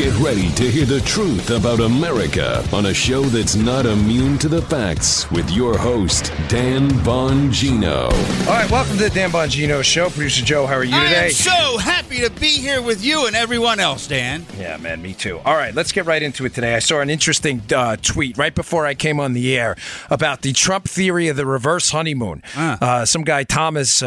Get ready to hear the truth about America on a show that's not immune to the facts with your host, Dan Bongino. All right, welcome to the Dan Bongino Show. Producer Joe, how are you I today? am so happy to be here with you and everyone else, Dan. Yeah, man, me too. All right, let's get right into it today. I saw an interesting uh, tweet right before I came on the air about the Trump theory of the reverse honeymoon. Uh, some guy, Thomas.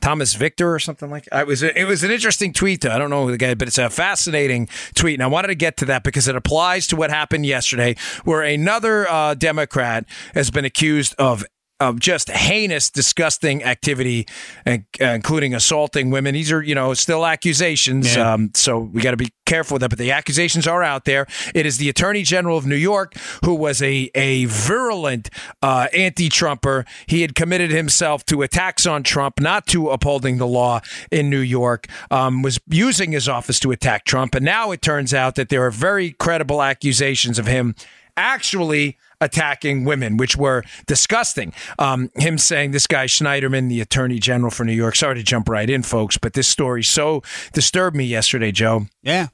Thomas Victor or something like that. It was it was an interesting tweet. Though. I don't know the guy, but it's a fascinating tweet, and I wanted to get to that because it applies to what happened yesterday, where another uh, Democrat has been accused of of just heinous, disgusting activity, uh, including assaulting women. These are, you know, still accusations. Yeah. Um, so we got to be careful with that. But the accusations are out there. It is the Attorney General of New York who was a a virulent uh, anti-Trumper. He had committed himself to attacks on Trump, not to upholding the law in New York. Um, was using his office to attack Trump, and now it turns out that there are very credible accusations of him actually attacking women, which were disgusting. Um, him saying this guy Schneiderman, the attorney general for New York. Sorry to jump right in, folks, but this story so disturbed me yesterday, Joe. Yeah.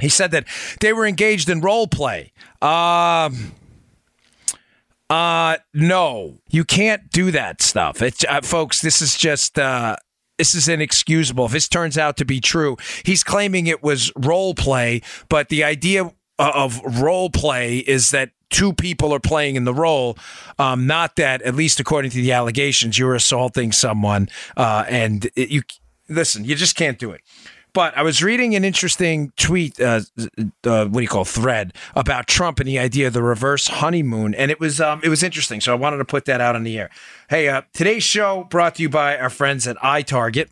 He said that they were engaged in role play. Um, uh, no, you can't do that stuff. It's, uh, folks, this is just. Uh, this is inexcusable. If this turns out to be true, he's claiming it was role play, but the idea of role play is that two people are playing in the role, um, not that, at least according to the allegations, you're assaulting someone. Uh, and it, you listen, you just can't do it. But I was reading an interesting tweet, uh, uh, what do you call thread about Trump and the idea of the reverse honeymoon, and it was um, it was interesting. So I wanted to put that out on the air. Hey, uh, today's show brought to you by our friends at iTarget.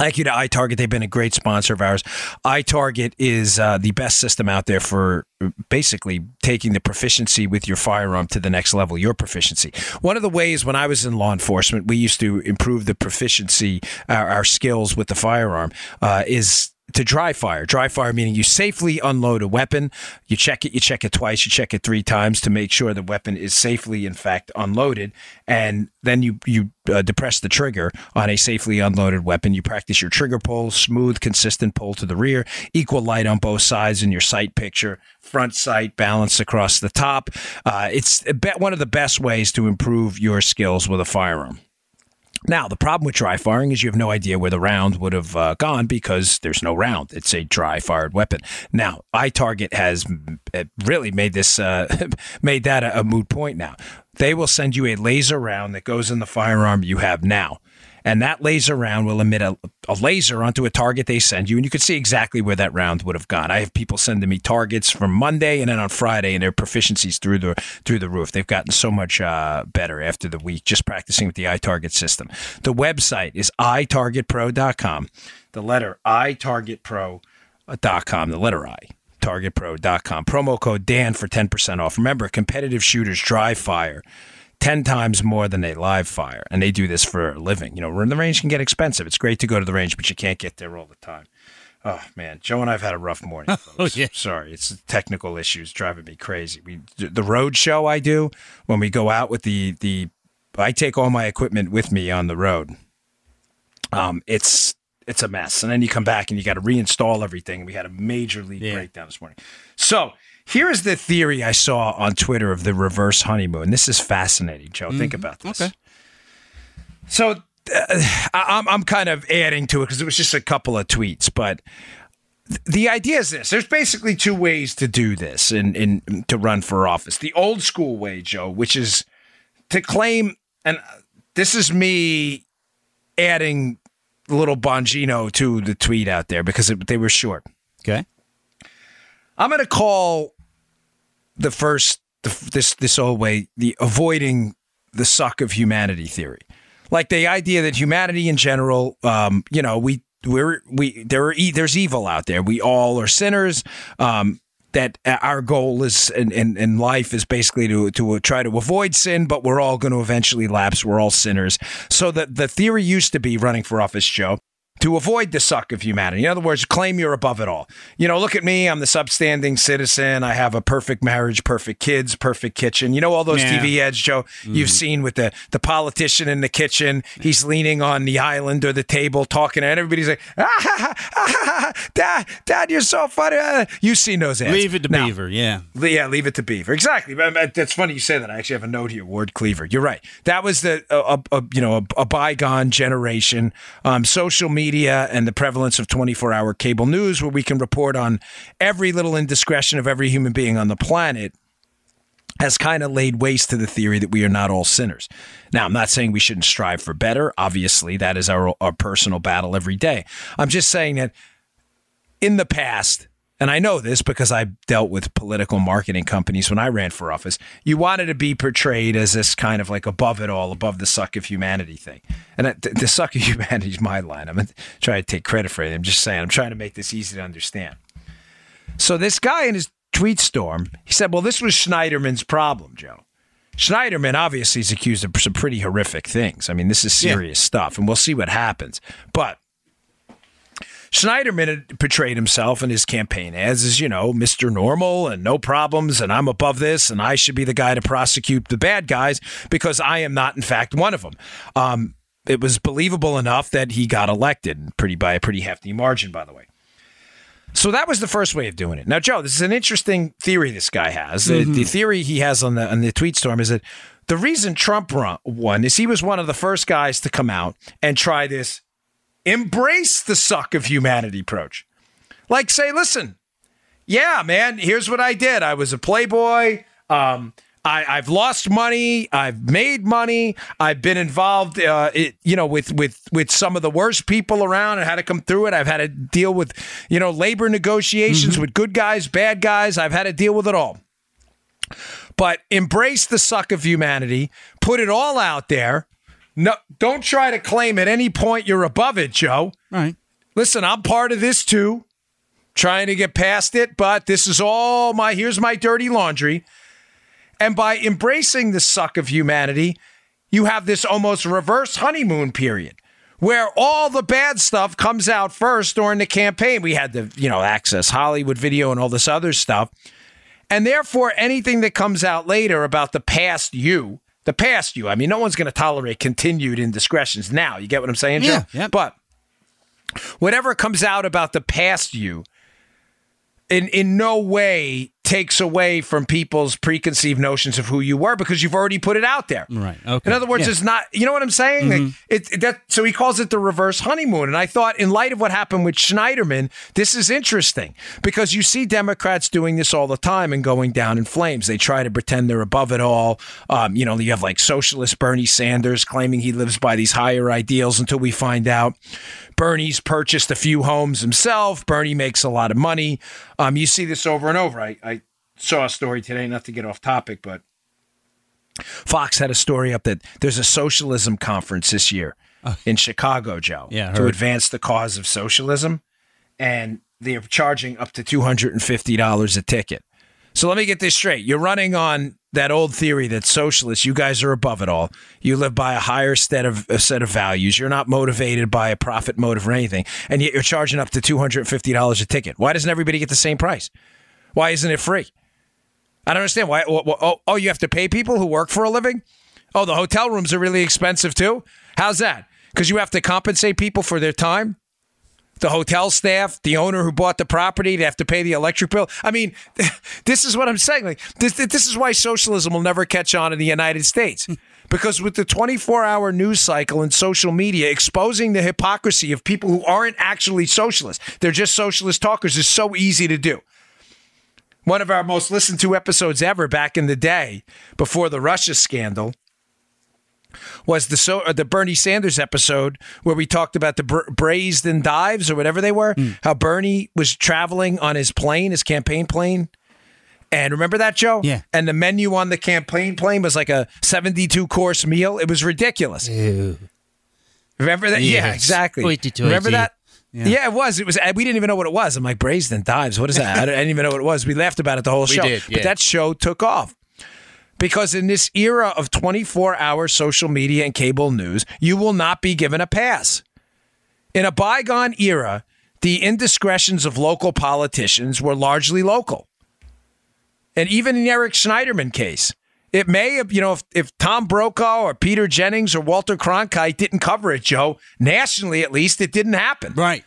Thank you to iTarget. They've been a great sponsor of ours. iTarget is uh, the best system out there for basically taking the proficiency with your firearm to the next level, your proficiency. One of the ways when I was in law enforcement, we used to improve the proficiency, our, our skills with the firearm, uh, is to dry fire. Dry fire meaning you safely unload a weapon. You check it, you check it twice, you check it three times to make sure the weapon is safely, in fact, unloaded. And then you you uh, depress the trigger on a safely unloaded weapon. You practice your trigger pull, smooth, consistent pull to the rear, equal light on both sides in your sight picture, front sight, balance across the top. Uh, it's one of the best ways to improve your skills with a firearm. Now, the problem with dry firing is you have no idea where the round would have uh, gone because there's no round. It's a dry fired weapon. Now, iTarget has really made this uh, made that a, a moot point. Now, they will send you a laser round that goes in the firearm you have now. And that laser round will emit a, a laser onto a target they send you, and you can see exactly where that round would have gone. I have people sending me targets from Monday and then on Friday, and their proficiencies through the through the roof. They've gotten so much uh, better after the week just practicing with the iTarget system. The website is itargetpro.com. The letter itargetpro.com. The letter I targetpro.com. Promo code Dan for 10% off. Remember, competitive shooters dry fire 10 times more than they live fire. And they do this for a living. You know, the range can get expensive. It's great to go to the range, but you can't get there all the time. Oh man, Joe and I've had a rough morning. Folks. yeah. Sorry, it's technical issues driving me crazy. We the road show I do when we go out with the the I take all my equipment with me on the road. Um, it's it's a mess, and then you come back and you got to reinstall everything. We had a major league Yeah. breakdown this morning. So here is the theory I saw on Twitter of the reverse honeymoon. This is fascinating, Joe. Think about this. Okay. So uh, I- I'm I'm kind of adding to it because it was just a couple of tweets, but the idea is this: there's basically two ways to do this in in to run for office. The old school way, Joe, which is to claim, and this is me adding little Bongino to the tweet out there because it, they were short. Okay. I'm going to call the first the, this this old way the avoiding the suck of humanity theory, like the idea that humanity in general, um, you know, we we're we there are e- there's evil out there. We all are sinners. Um, that uh, our goal is in, in, in life is basically to to try to avoid sin, but we're all going to eventually lapse. We're all sinners. So that the theory used to be running for office, Joe, to avoid the suck of humanity. In other words, claim you're above it all. You know, look at me. I'm the substanding citizen. I have a perfect marriage, perfect kids, perfect kitchen. You know, all those Yeah. TV ads, Joe, you've seen with the, the politician in the kitchen. He's leaning on the island or the table talking, and everybody's like, ah, ha, ha, ah, ha, ha, Dad, Dad, you're so funny. Ah. You've seen those ads. Leave it to Now, Beaver. Yeah. Yeah, leave it to Beaver. Exactly. That's funny you say that. I actually have a note here. Ward Cleaver. You're right. That was the a, a, a- you know a, a bygone generation. Um, social media and the prevalence of 24 hour cable news, where we can report on every little indiscretion of every human being on the planet. Has kind of laid waste to the theory that we are not all sinners. Now, I'm not saying we shouldn't strive for better. Obviously, that is our, our personal battle every day. I'm just saying that in the past, and I know this because I dealt with political marketing companies when I ran for office, you wanted to be portrayed as this kind of like above it all, above the suck of humanity thing. And the suck of humanity is my line. I'm trying to take credit for it. I'm just saying, I'm trying to make this easy to understand. So this guy in his tweet storm, he said, well, this was Schneiderman's problem, Joe. Schneiderman obviously is accused of some pretty horrific things. I mean, this is Yeah. serious stuff, and we'll see what happens. But Schneiderman portrayed himself in his campaign as, you know, Mr. Normal and no problems, and I'm above this, and I should be the guy to prosecute the bad guys because I am not, in fact, one of them. Um, it was believable enough that he got elected, pretty by a pretty hefty margin, by the way. So that was the first way of doing it. Now, Joe, this is an interesting theory this guy has. The, the theory he has on the on the tweet storm is that the reason Trump won is he was one of the first guys to come out and try this embrace the suck of humanity approach. Like say, listen, yeah, man, here's what I did. I was a playboy. Um, I, I've lost money. I've made money. I've been involved, uh, it, you know, with with with some of the worst people around and had to come through it. I've had to deal with, you know, labor negotiations with good guys, bad guys. I've had to deal with it all. But embrace the suck of humanity. Put it all out there. No, don't try to claim at any point you're above it, Joe Right. listen, I'm part of this too, trying to get past it, but this is all my, here's my dirty laundry. And by embracing the suck of humanity, you have this almost reverse honeymoon period where all the bad stuff comes out first during the campaign. We had the, you know, Access Hollywood video and all this other stuff. And therefore, anything that comes out later about the past you, the past you, I mean, no one's going to tolerate continued indiscretions now. You get what I'm saying, Joe? Yeah, yep. But whatever comes out about the past you in in no way takes away from people's preconceived notions of who you were because you've already put it out there. Right. Okay. In other words, Yeah. it's not. You know what I'm saying? Mm-hmm. it, it- that so he calls it the reverse honeymoon. And I thought, in light of what happened with Schneiderman, this is interesting because you see Democrats doing this all the time and going down in flames. They try to pretend they're above it all. Um, you know, you have like socialist Bernie Sanders claiming he lives by these higher ideals until we find out. Bernie's purchased a few homes himself. Bernie makes a lot of money. Um, you see this over and over. I, I saw a story today, not to get off topic, but Fox had a story up that there's a socialism conference this year uh. in Chicago, Joe, Yeah, to advance the cause of socialism, and they're charging up to two hundred and fifty dollars a ticket. So let me get this straight: you're running on that old theory that socialists, you guys are above it all. You live by a higher set of a set of values. You're not motivated by a profit motive or anything, and yet you're charging up to two hundred and fifty dollars a ticket. Why doesn't everybody get the same price? Why isn't it free? I don't understand why. wh- wh- Oh, oh, you have to pay people who work for a living. Oh, the hotel rooms are really expensive too. How's that? Because you have to compensate people for their time. The hotel staff, the owner who bought the property, they have to pay the electric bill. I mean, this is what I'm saying. Like this, this is why socialism will never catch on in the United States. Hmm. Because with the 24 hour news cycle and social media exposing the hypocrisy of people who aren't actually socialists, they're just socialist talkers, is so easy to do one of our most listened to episodes ever back in the day before the Russia scandal was the so uh, the Bernie Sanders episode where we talked about the bra- braised endives or whatever they were. How Bernie was traveling on his plane, his campaign plane. And remember that, Joe? Yeah. And the menu on the campaign plane was like a 72 course meal. It was ridiculous. Remember that? Yeah, exactly. Remember that? Yeah. Yeah. it was. It was. We didn't even know what it was. I'm like braised endives. What is that? I, didn't even know what it was. We laughed about it the whole show. did, But that show took off because in this era of 24 hour social media and cable news, you will not be given a pass. In a bygone era, the indiscretions of local politicians were largely local. And even in Eric Schneiderman case, it may have, you know, if, if Tom Brokaw or Peter Jennings or Walter Cronkite didn't cover it, Joe, nationally at least, it didn't happen. Right.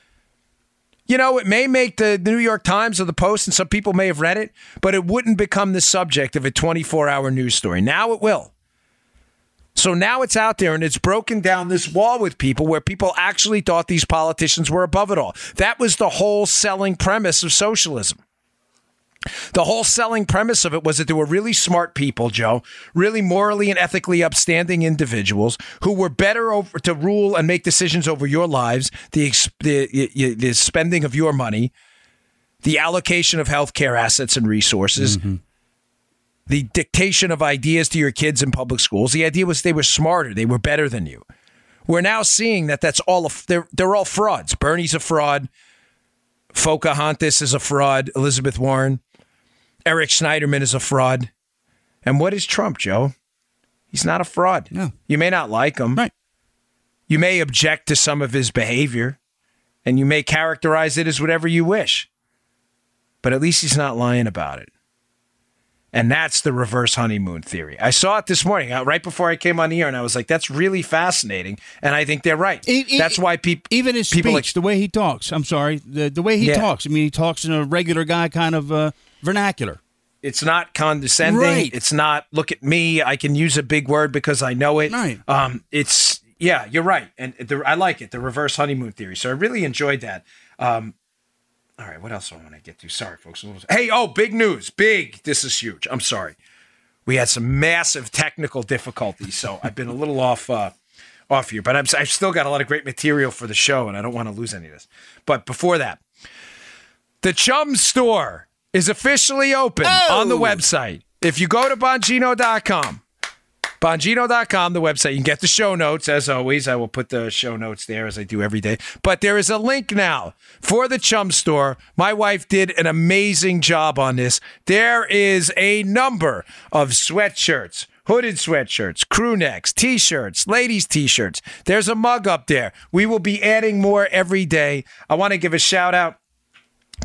You know, it may make the New York Times or the Post, and some people may have read it, but it wouldn't become the subject of a 24 hour news story. Now it will. So now it's out there and it's broken down this wall with people where people actually thought these politicians were above it all. That was the whole selling premise of socialism. The whole selling premise of it was that there were really smart people, Joe, really morally and ethically upstanding individuals who were better over to rule and make decisions over your lives, the the, the spending of your money, the allocation of healthcare assets and resources. Mm-hmm the dictation of ideas to your kids in public schools. The idea was they were smarter, they were better than you. We're now seeing that that's all they're they're all frauds. Bernie's a fraud. Pocahontas is a fraud. Elizabeth Warren. Eric Schneiderman is a fraud. And what is Trump, Joe? He's not a fraud. No. You may not like him. Right. You may object to some of his behavior, and you may characterize it as whatever you wish. But at least he's not lying about it. And that's the reverse honeymoon theory. I saw it this morning, uh, right before I came on the air, and I was like, "That's really fascinating," and I think they're right. That's why people, even his people speech, like, the way he talks. I'm sorry, the the way he Yeah. talks. I mean, he talks in a regular guy kind of uh, vernacular. It's not condescending. Right. It's not look at me. I can use a big word because I know it. Right. Um, it's yeah, you're right, and the, I like it. The reverse honeymoon theory. So I really enjoyed that. Um, all right, what else do I want to get to? Sorry, folks. Hey, oh, big news! Big. This is huge. I'm sorry. We had some massive technical difficulties, so I've been a little off uh, off here, but I'm, I've still got a lot of great material for the show, and I don't want to lose any of this. But before that, the Chum Store is officially open on the oh. website. If you go to Bongino.com, Bongino.com, the website, you can get the show notes. As always, I will put the show notes there as I do every day. But there is a link now for the Chum Store. My wife did an amazing job on this. There is a number of sweatshirts. Hooded sweatshirts, crew necks, t shirts, ladies' t shirts. There's a mug up there. We will be adding more every day. I want to give a shout out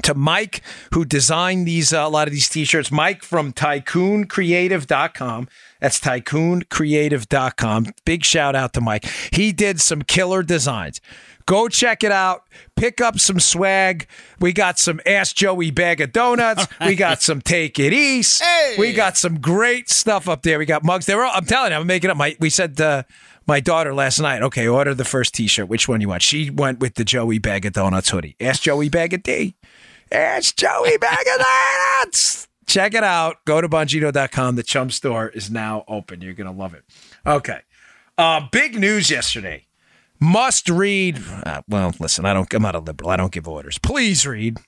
to Mike, who designed these uh, a lot of these t-shirts. Mike from tycooncreative.com. That's tycooncreative.com. Big shout out to Mike. He did some killer designs. Go check it out. Pick up some swag. We got some Ask Joey bag of donuts. We got some Take It East. Hey. We got some great stuff up there. We got mugs. They were all, I'm telling you, I'm making up. My we said uh, my daughter last night. Okay, order the first T-shirt. Which one you want? She went with the Joey bag of donuts hoodie. Ask Joey bag of D. Ask Joey bag of donuts. Check it out. Go to Bongino.com. The Chum Store is now open. You're gonna love it. Okay. Uh, big news yesterday. Must read. Uh, well, listen, I don't. I'm not a liberal. I don't give orders. Please read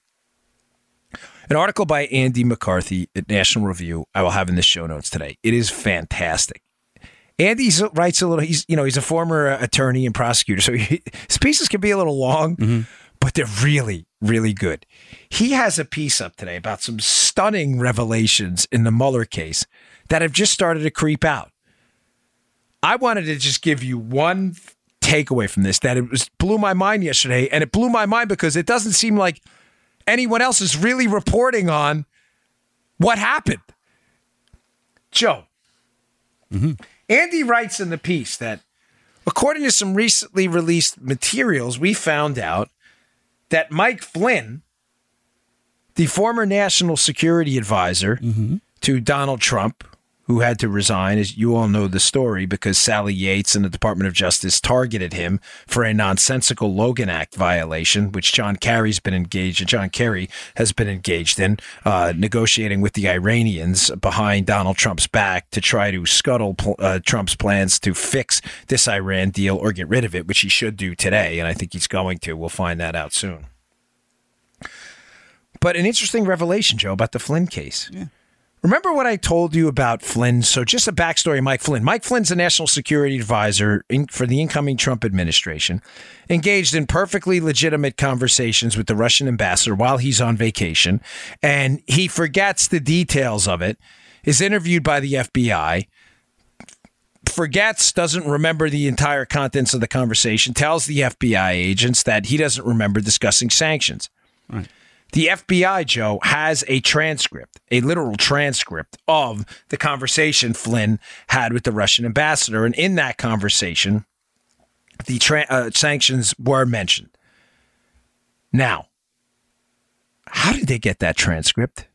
an article by Andy McCarthy at National Review. I will have in the show notes today. It is fantastic. Andy writes a little. He's you know he's a former uh, attorney and prosecutor, so he, his pieces can be a little long, but they're really really good. He has a piece up today about some stunning revelations in the Mueller case that have just started to creep out. I wanted to just give you one takeaway from this that it was blew my mind yesterday, and it blew my mind because it doesn't seem like anyone else is really reporting on what happened. Joe, mm-hmm. Andy writes in the piece that according to some recently released materials, we found out that Mike Flynn, the former national security advisor mm-hmm. to Donald Trump, who had to resign, as you all know the story, because Sally Yates and the Department of Justice targeted him for a nonsensical Logan Act violation, which John Kerry's been engaged. in. John Kerry has been engaged in uh, negotiating with the Iranians behind Donald Trump's back to try to scuttle uh, Trump's plans to fix this Iran deal or get rid of it, which he should do today, and I think he's going to. We'll find that out soon. But an interesting revelation, Joe, about the Flynn case. Remember what I told you about Flynn? So, just a backstory Mike Flynn. Mike Flynn's a national security advisor in, for the incoming Trump administration, engaged in perfectly legitimate conversations with the Russian ambassador while he's on vacation, and he forgets the details of it, is interviewed by the FBI, forgets, doesn't remember the entire contents of the conversation, tells the FBI agents that he doesn't remember discussing sanctions. Right. The FBI, Joe, has a transcript, a literal transcript of the conversation Flynn had with the Russian ambassador. And in that conversation, the tra- uh, sanctions were mentioned. Now, how did they get that transcript?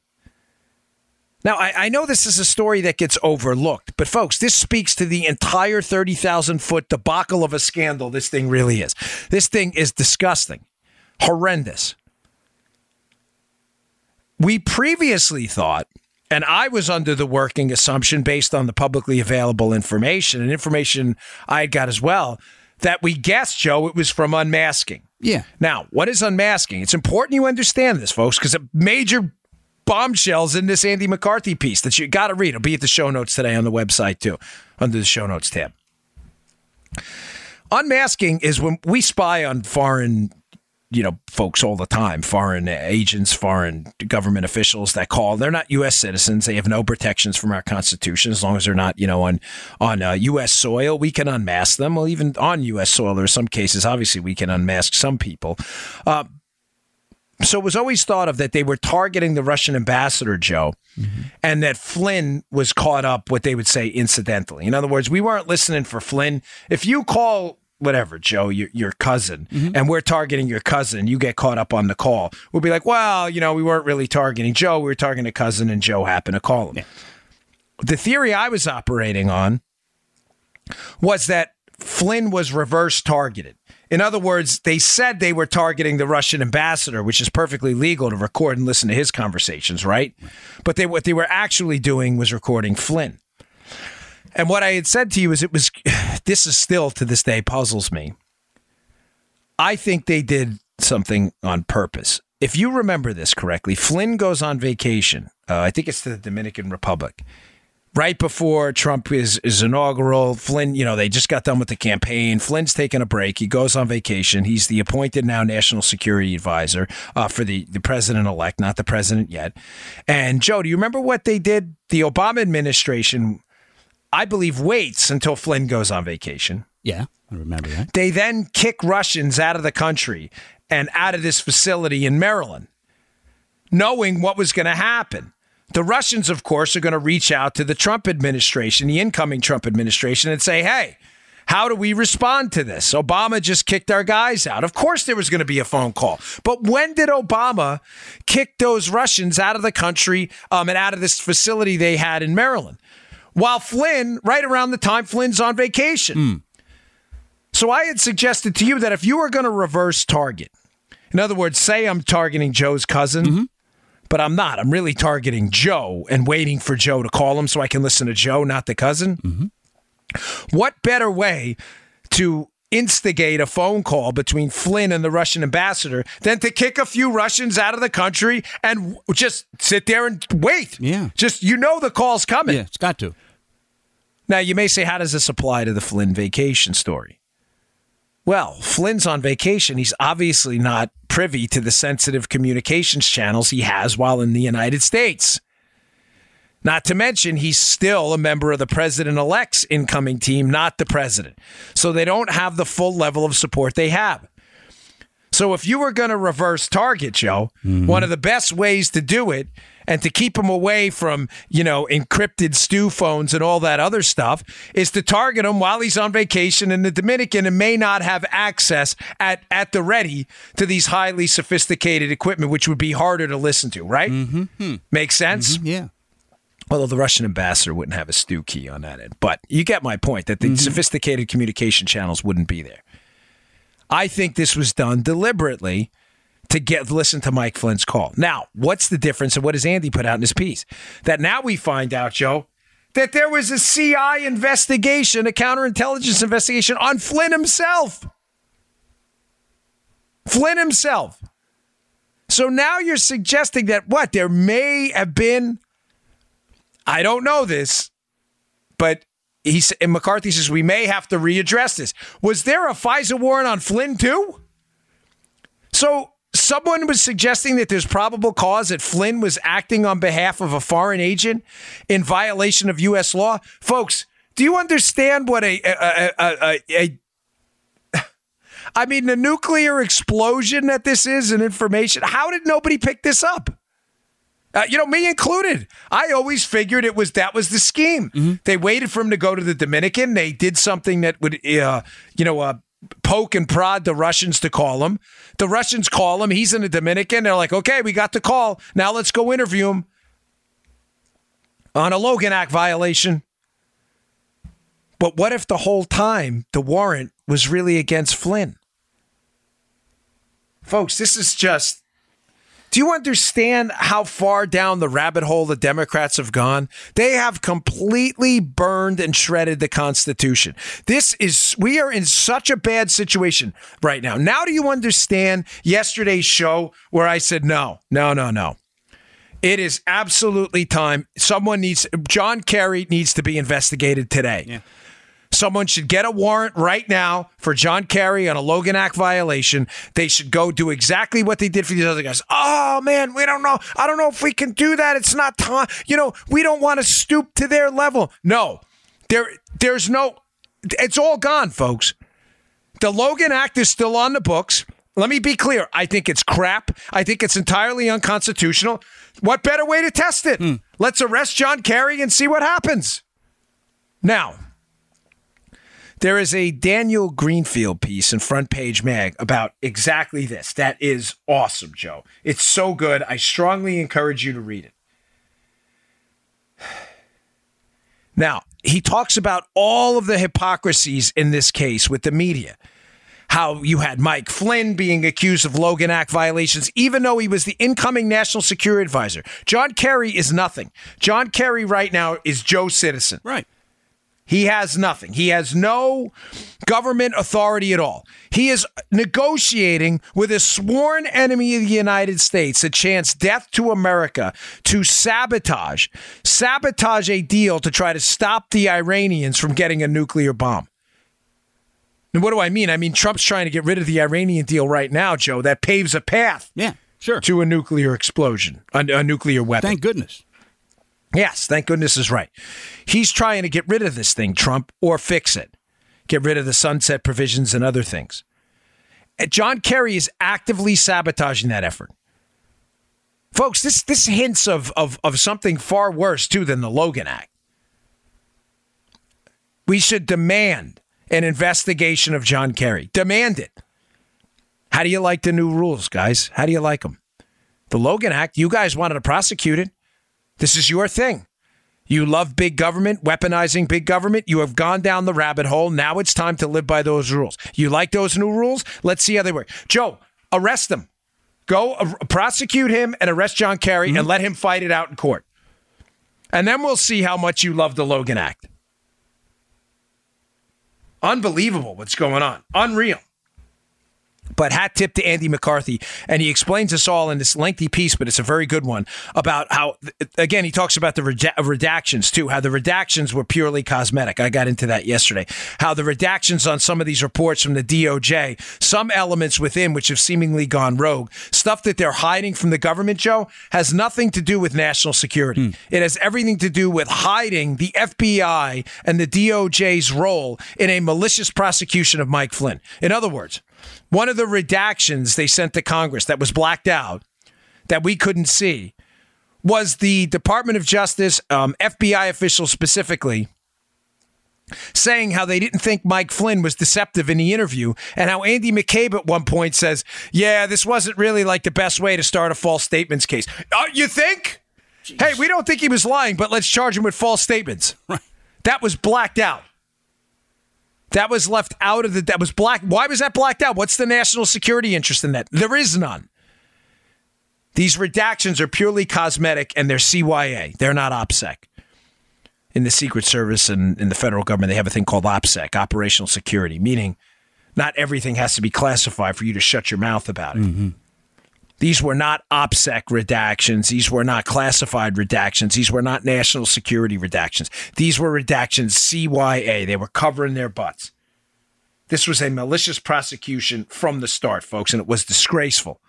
Now, I, I, know this is a story that gets overlooked, but folks, this speaks to the entire 30,000 foot debacle of a scandal this thing really is. This thing is disgusting, horrendous. We previously thought, and I was under the working assumption based on the publicly available information and information I had got as well, that we guessed, Joe, it was from unmasking. Yeah. Now, what is unmasking? It's important you understand this, folks, because a major bombshells in this Andy McCarthy piece that you got to read. It'll be at the show notes today on the website too, under the show notes tab. Unmasking is when we spy on foreign, you know, folks all the time, foreign agents, foreign government officials that call. They're not U.S. citizens. They have no protections from our Constitution as long as they're not, you know, on on uh, U.S. soil. We can unmask them. Well, even on U.S. soil, there are some cases. Obviously, we can unmask some people. Uh, so it was always thought of that they were targeting the Russian ambassador, Joe, mm-hmm. and that Flynn was caught up, what they would say, incidentally. In other words, we weren't listening for Flynn. If you call whatever, Joe, your, your cousin, mm-hmm. and we're targeting your cousin, you get caught up on the call. We'll be like, well, you know, we weren't really targeting Joe. We were targeting a cousin, and Joe happened to call him. Yeah. The theory I was operating on was that Flynn was reverse targeted. In other words, they said they were targeting the Russian ambassador, which is perfectly legal to record and listen to his conversations, right? But they, what they were actually doing was recording Flynn. And what I had said to you is it was this is still to this day puzzles me. I think they did something on purpose. If you remember this correctly, Flynn goes on vacation. Uh, I think it's to the Dominican Republic right before Trump is, is inaugural. Flynn, you know, they just got done with the campaign. Flynn's taking a break. He goes on vacation. He's the appointed now national security advisor uh, for the, the president elect, not the president yet. And Joe, do you remember what they did? The Obama administration, I believe, waits until Flynn goes on vacation. Yeah, I remember that. They then kick Russians out of the country and out of this facility in Maryland, knowing what was going to happen. The Russians, of course, are going to reach out to the Trump administration, the incoming Trump administration, and say, hey, how do we respond to this? Obama just kicked our guys out. Of course, there was going to be a phone call. But when did Obama kick those Russians out of the country um, and out of this facility they had in Maryland? While Flynn, right around the time Flynn's on vacation. Mm. So I had suggested to you that if you were going to reverse target, in other words, say I'm targeting Joe's cousin. Mm-hmm but I'm not. I'm really targeting Joe and waiting for Joe to call him so I can listen to Joe, not the cousin. Mm-hmm. What better way to instigate a phone call between Flynn and the Russian ambassador than to kick a few Russians out of the country and just sit there and wait? Yeah. Just, you know, the call's coming. Yeah, it's got to. Now, you may say, how does this apply to the Flynn vacation story? Well, Flynn's on vacation. He's obviously not privy to the sensitive communications channels he has while in the United States. Not to mention, he's still a member of the president elect's incoming team, not the president. So they don't have the full level of support they have. So if you were going to reverse target, Joe, mm-hmm. one of the best ways to do it and to keep him away from, you know, encrypted STU phones and all that other stuff is to target him while he's on vacation in the Dominican and may not have access at, at the ready to these highly sophisticated equipment, which would be harder to listen to, right? Mm-hmm. Makes sense? Mm-hmm. Yeah. Although the Russian ambassador wouldn't have a STU key on that end. But you get my point that the mm-hmm. sophisticated communication channels wouldn't be there. I think this was done deliberately to get listen to Mike Flynn's call. Now, what's the difference and what does Andy put out in his piece? That now we find out, Joe, that there was a CI investigation, a counterintelligence investigation on Flynn himself. Flynn himself. So now you're suggesting that what? There may have been, I don't know this, but he and McCarthy says we may have to readdress this. Was there a FISA warrant on Flynn too? So someone was suggesting that there's probable cause that Flynn was acting on behalf of a foreign agent in violation of U.S. law. Folks, Do you understand what a a, a, a, I mean, the nuclear explosion that this is and information. How did nobody pick this up? Uh, you know, me included. I always figured it was that was the scheme. Mm-hmm. They waited for him to go to the Dominican. They did something that would, uh, you know, uh, poke and prod the Russians to call him. The Russians call him. He's in the Dominican. They're like, okay, we got the call. Now let's go interview him on a Logan Act violation. But what if the whole time the warrant was really against Flynn? Folks, this is just. Do you understand how far down the rabbit hole the Democrats have gone? They have completely burned and shredded the Constitution. This is, we are in such a bad situation right now. Now, do you understand yesterday's show where I said, no, no, no, no. It is absolutely time. Someone needs, John Kerry needs to be investigated today. Yeah. Someone should get a warrant right now for John Kerry on a Logan Act violation. They should go do exactly what they did for these other guys. Oh man, we don't know. I don't know if we can do that. It's not time. You know, we don't want to stoop to their level. No, there, there's no. It's all gone, folks. The Logan Act is still on the books. Let me be clear. I think it's crap. I think it's entirely unconstitutional. What better way to test it? Mm. Let's arrest John Kerry and see what happens. Now, there is a Daniel Greenfield piece in Front Page Mag about exactly this. That is awesome, Joe. It's so good. I strongly encourage you to read it. Now, he talks about all of the hypocrisies in this case with the media. How you had Mike Flynn being accused of Logan Act violations, even though he was the incoming national security advisor. John Kerry is nothing. John Kerry right now is Joe Citizen. Right. He has nothing. He has no government authority at all. He is negotiating with a sworn enemy of the United States, a chance death to America, to sabotage, sabotage a deal to try to stop the Iranians from getting a nuclear bomb. And what do I mean? I mean Trump's trying to get rid of the Iranian deal right now, Joe. That paves a path. Yeah, sure. To a nuclear explosion, a, a nuclear weapon. Thank goodness. Yes, thank goodness is right. He's trying to get rid of this thing, Trump, or fix it. Get rid of the sunset provisions and other things. John Kerry is actively sabotaging that effort. Folks, this this hints of, of, of something far worse too than the Logan Act. We should demand an investigation of John Kerry. Demand it. How do you like the new rules, guys? How do you like them? The Logan Act, you guys wanted to prosecute it. This is your thing. You love big government, weaponizing big government. You have gone down the rabbit hole. Now it's time to live by those rules. You like those new rules? Let's see how they work. Joe, arrest them. Go uh, prosecute him and arrest John Kerry mm-hmm. and let him fight it out in court. And then we'll see how much you love the Logan Act. Unbelievable what's going on. Unreal. But hat tip to Andy McCarthy, and he explains this all in this lengthy piece, but it's a very good one about how, again, he talks about the redactions too, how the redactions were purely cosmetic. I got into that yesterday. How the redactions on some of these reports from the DOJ, some elements within which have seemingly gone rogue, stuff that they're hiding from the government, Joe, has nothing to do with national security. Hmm. It has everything to do with hiding the FBI and the DOJ's role in a malicious prosecution of Mike Flynn. In other words, one of the redactions they sent to Congress that was blacked out, that we couldn't see, was the Department of Justice, um, FBI official specifically, saying how they didn't think Mike Flynn was deceptive in the interview, and how Andy McCabe at one point says, Yeah, this wasn't really like the best way to start a false statements case. Uh, you think? Jeez. Hey, we don't think he was lying, but let's charge him with false statements. That was blacked out. That was left out of the. That was black. Why was that blacked out? What's the national security interest in that? There is none. These redactions are purely cosmetic and they're CYA. They're not OPSEC. In the Secret Service and in the federal government, they have a thing called OPSEC, operational security, meaning not everything has to be classified for you to shut your mouth about it. Mm-hmm. These were not OPSEC redactions. These were not classified redactions. These were not national security redactions. These were redactions CYA. They were covering their butts. This was a malicious prosecution from the start, folks, and it was disgraceful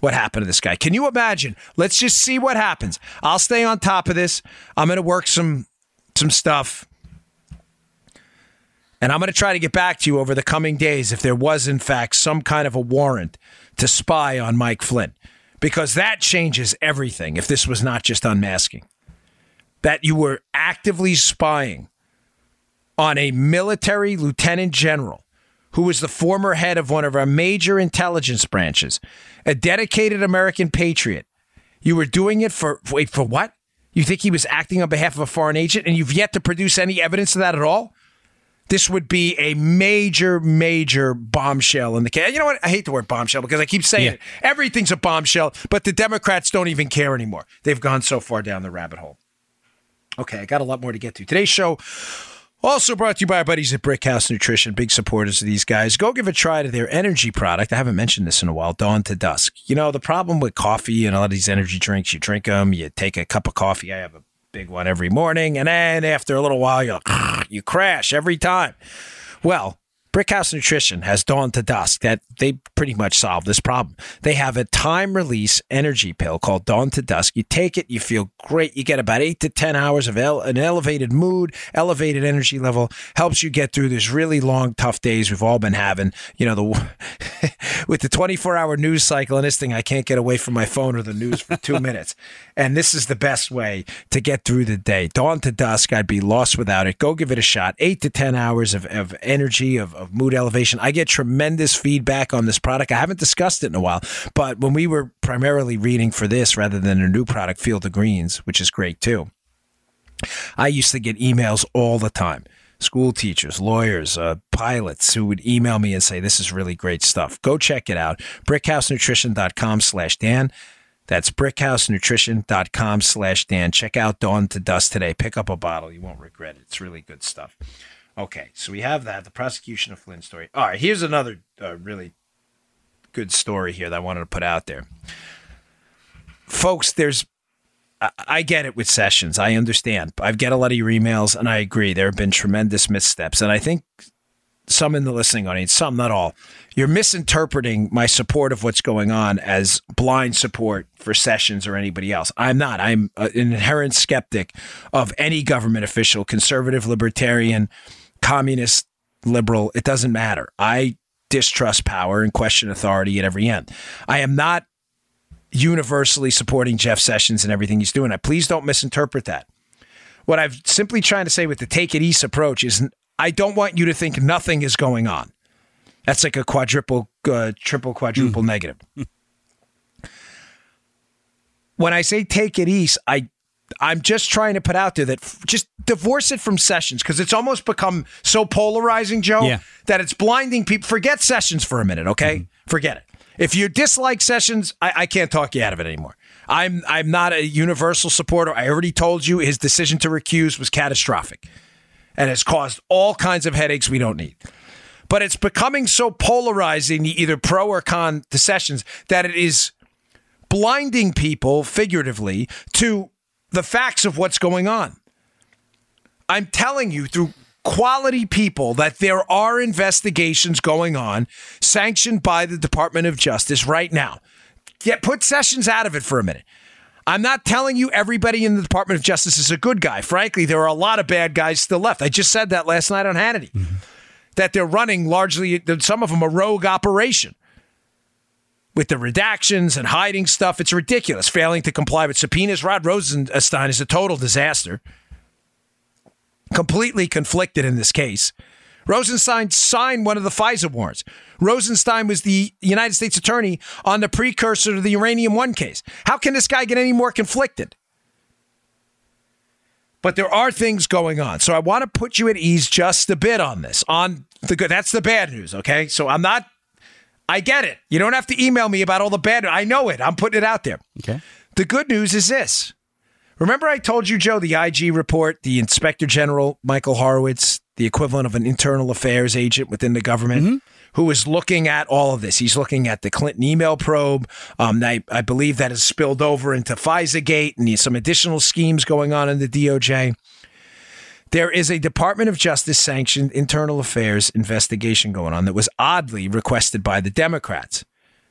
what happened to this guy. Can you imagine? Let's just see what happens. I'll stay on top of this. I'm going to work some some stuff. And I'm going to try to get back to you over the coming days if there was, in fact, some kind of a warrant to spy on Mike Flynn, because that changes everything if this was not just unmasking. That you were actively spying on a military lieutenant general who was the former head of one of our major intelligence branches, a dedicated American patriot. You were doing it for, wait, for what? You think he was acting on behalf of a foreign agent and you've yet to produce any evidence of that at all? This would be a major, major bombshell in the case. You know what? I hate the word bombshell because I keep saying Yeah. it. Everything's a bombshell, but the Democrats don't even care anymore. They've gone so far down the rabbit hole. Okay, I got a lot more to get to. Today's show also brought to you by our buddies at Brickhouse Nutrition, big supporters of these guys. Go give a try to their energy product. I haven't mentioned this in a while, Dawn to Dusk. You know, the problem with coffee and a lot of these energy drinks, you drink them, you take a cup of coffee. I have a big one every morning, and then after a little while, you you crash every time. Well, Brickhouse Nutrition has Dawn to Dusk that they pretty much solve this problem. They have a time release energy pill called Dawn to Dusk. You take it, you feel great. You get about eight to 10 hours of el- an elevated mood, elevated energy level, helps you get through this really long, tough days we've all been having. You know, the with the 24 hour news cycle and this thing, I can't get away from my phone or the news for two minutes. And this is the best way to get through the day. Dawn to dusk, I'd be lost without it. Go give it a shot. Eight to 10 hours of, of energy, of, of mood elevation. I get tremendous feedback on this product. I haven't discussed it in a while, but when we were primarily reading for this rather than a new product, Field of Greens, which is great too, I used to get emails all the time. School teachers, lawyers, uh, pilots who would email me and say, this is really great stuff. Go check it out. BrickhouseNutrition.com slash Dan. That's brickhousenutrition.com slash Dan. Check out Dawn to Dusk today. Pick up a bottle. You won't regret it. It's really good stuff. Okay, so we have that, the prosecution of Flynn story. All right, here's another uh, really good story here that I wanted to put out there. Folks, there's I- I get it with Sessions. I understand. I get a lot of your emails, and I agree. There have been tremendous missteps. And I think some in the listening audience, some, not all, you're misinterpreting my support of what's going on as blind support for Sessions or anybody else. I'm not. I'm uh, an inherent skeptic of any government official, conservative, libertarian, communist, liberal. It doesn't matter. I distrust power and question authority at every end. I am not universally supporting Jeff Sessions and everything he's doing. I please don't misinterpret that. What I've simply trying to say with the take it east approach is I don't want you to think nothing is going on. That's like a quadruple, uh, triple, quadruple negative. when I say take it east, I I'm just trying to put out there that f- just divorce it from Sessions because it's almost become so polarizing, Joe, Yeah. that it's blinding people. Forget Sessions for a minute, okay? Forget it. If you dislike Sessions, I, I can't talk you out of it anymore. I'm I'm not a universal supporter. I already told you his decision to recuse was catastrophic and has caused all kinds of headaches we don't need. But it's becoming so polarizing, either pro or con to Sessions, that it is blinding people figuratively to the facts of what's going on. I'm telling you through quality people that there are investigations going on sanctioned by the Department of Justice right now. Get put Sessions out of it for a minute. I'm not telling you everybody in the Department of Justice is a good guy. Frankly, there are a lot of bad guys still left. I just said that last night on Hannity. Mm-hmm. That they're running largely, some of them a rogue operation with the redactions and hiding stuff. It's ridiculous. Failing to comply with subpoenas. Rod Rosenstein is a total disaster. Completely conflicted in this case. Rosenstein signed one of the FISA warrants. Rosenstein was the United States attorney on the precursor to the Uranium One case. How can this guy get any more conflicted? But there are things going on. So I want to put you at ease just a bit on this. On the good that's the bad news, okay? So I'm not I get it. You don't have to email me about all the bad. I know it. I'm putting it out there. Okay. The good news is this. Remember, I told you, Joe, the IG report, the Inspector General, Michael Horowitz, the equivalent of an internal affairs agent within the government, who is looking at all of this. He's looking at the Clinton email probe. Um, I, I believe that has spilled over into FISA Gate and some additional schemes going on in the DOJ. There is a Department of Justice sanctioned internal affairs investigation going on that was oddly requested by the Democrats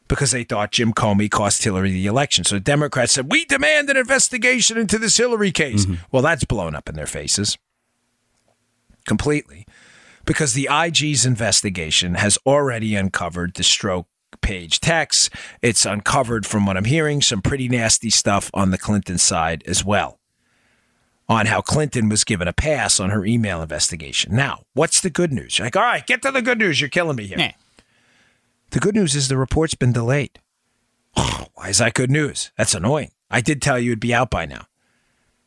because they thought Jim Comey cost Hillary the election. So the Democrats said, We demand an investigation into this Hillary case. Well, that's blown up in their faces completely. because the IG's investigation has already uncovered the stroke page text. It's uncovered, from what I'm hearing, some pretty nasty stuff on the Clinton side as well on how Clinton was given a pass on her email investigation. Now, what's the good news? You're like, all right, get to the good news. You're killing me here. Yeah. The good news is the report's been delayed. Why is that good news? That's annoying. I did tell you it'd be out by now.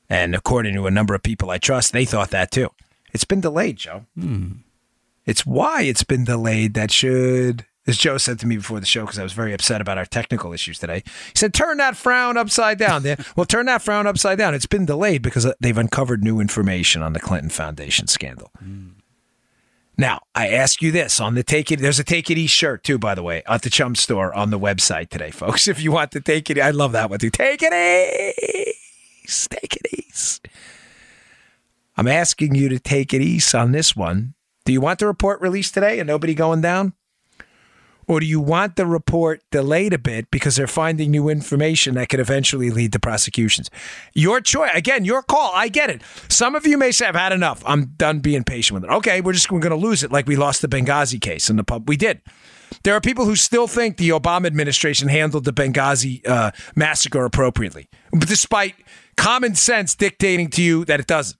And according to a number of people I trust, they thought that too. It's been delayed, Joe. Hmm. It's why it's been delayed that should, as Joe said to me before the show, because I was very upset about our technical issues today. He said, turn that frown upside down. Dan." well, turn that frown upside down. It's been delayed because they've uncovered new information on the Clinton Foundation scandal. Hmm. Now, I ask you this on the Take It, there's a Take It East shirt too, by the way, at the Chum store on the website today, folks. If you want to take it, I love that one too. Take it east. Take it east. I'm asking you to take it east on this one. Do you want the report released today and nobody going down? Or do you want the report delayed a bit because they're finding new information that could eventually lead to prosecutions? Your choice. Again, your call. I get it. Some of you may say, I've had enough. I'm done being patient with it. Okay, we're just we're going to lose it like we lost the Benghazi case in the pub. We did. There are people who still think the Obama administration handled the Benghazi uh, massacre appropriately, despite common sense dictating to you that it doesn't.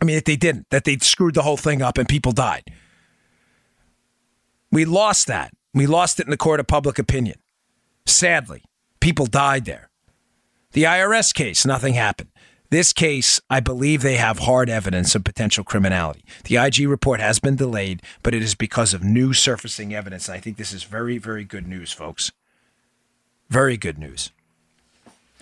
I mean, that they didn't, that they screwed the whole thing up and people died. We lost that. We lost it in the court of public opinion. Sadly, people died there. The IRS case, nothing happened. This case, I believe they have hard evidence of potential criminality. The IG report has been delayed, but it is because of new surfacing evidence. And I think this is very, very good news, folks. Very good news.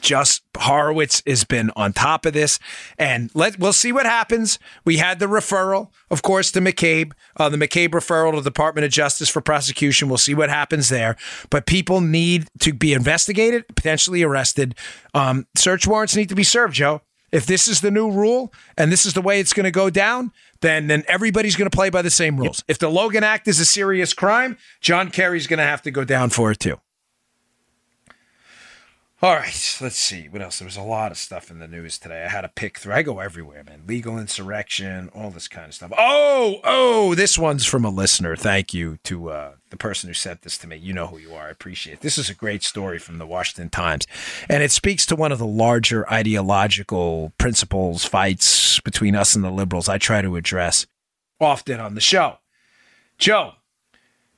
Just Horowitz has been on top of this, and let we'll see what happens. We had the referral, of course, to McCabe, uh, the McCabe referral to the Department of Justice for prosecution. We'll see what happens there. But people need to be investigated, potentially arrested. Um, search warrants need to be served, Joe. If this is the new rule and this is the way it's going to go down, then then everybody's going to play by the same rules. If the Logan Act is a serious crime, John Kerry's going to have to go down for it too. All right, let's see what else. There was a lot of stuff in the news today. I had to pick through. I go everywhere, man. Legal insurrection, all this kind of stuff. Oh, oh, this one's from a listener. Thank you to uh, the person who sent this to me. You know who you are. I appreciate it. This is a great story from the Washington Times, and it speaks to one of the larger ideological principles fights between us and the liberals. I try to address often on the show. Joe,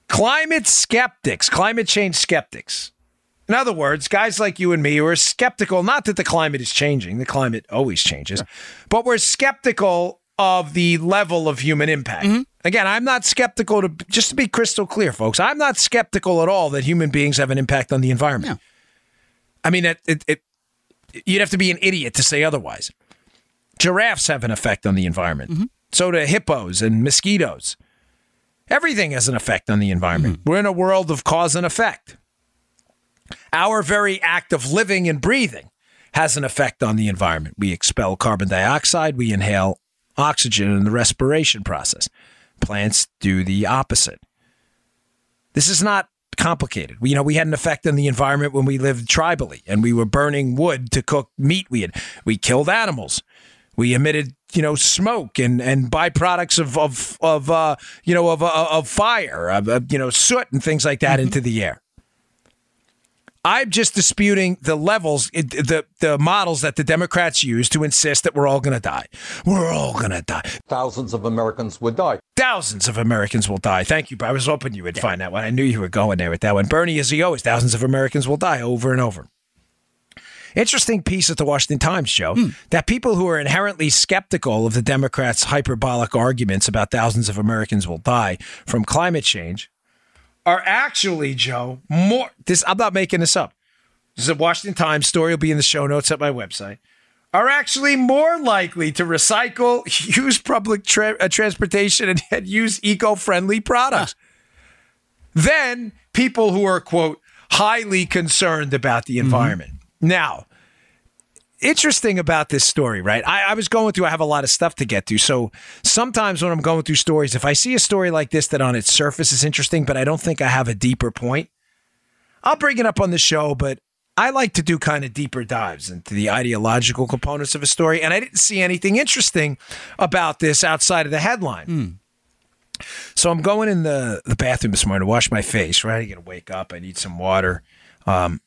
climate skeptics, climate change skeptics. In other words, guys like you and me who are skeptical, not that the climate is changing, the climate always changes, but we're skeptical of the level of human impact. Mm-hmm. Again, I'm not skeptical to, just to be crystal clear, folks, I'm not skeptical at all that human beings have an impact on the environment. I mean, it, it, it, you'd have to be an idiot to say otherwise. Giraffes have an effect on the environment. Mm-hmm. So do hippos and mosquitoes. Everything has an effect on the environment. Mm-hmm. We're in a world of cause and effect. Our very act of living and breathing has an effect on the environment. We expel carbon dioxide, we inhale oxygen in the respiration process. Plants do the opposite. This is not complicated. We, you know, we had an effect on the environment when we lived tribally and we were burning wood to cook meat. We had we killed animals. We emitted, you know, smoke and, and byproducts of of of uh, you know of of, of fire, of, of, you know, soot and things like that into the air. I'm just disputing the levels, the the models that the Democrats use to insist that we're all going to die. We're all going to die. thousands of Americans would die. Thousands of Americans will die. Thank you. I was hoping you would find that one. I knew you were going there with that one. Bernie, as he always, thousands of Americans will die over and over. Interesting piece at the Washington Times, Joe, hmm. that people who are inherently skeptical of the Democrats' hyperbolic arguments about thousands of Americans will die from climate change are actually, Joe, more. This I'm not making this up. This is a Washington Times story. Will be in the show notes at my website. Are actually more likely to recycle, use public tra- uh, transportation, and, and use eco-friendly products than people who are quote highly concerned about the environment. Now, interesting about this story, right? I, I was going through, I have a lot of stuff to get to. So sometimes when I'm going through stories, if I see a story like this that on its surface is interesting, but I don't think I have a deeper point, I'll bring it up on the show. But I like to do kind of deeper dives into the ideological components of a story. And I didn't see anything interesting about this outside of the headline. So I'm going in the, the bathroom this morning to wash my face, right? I got to wake up. I need some water. Um,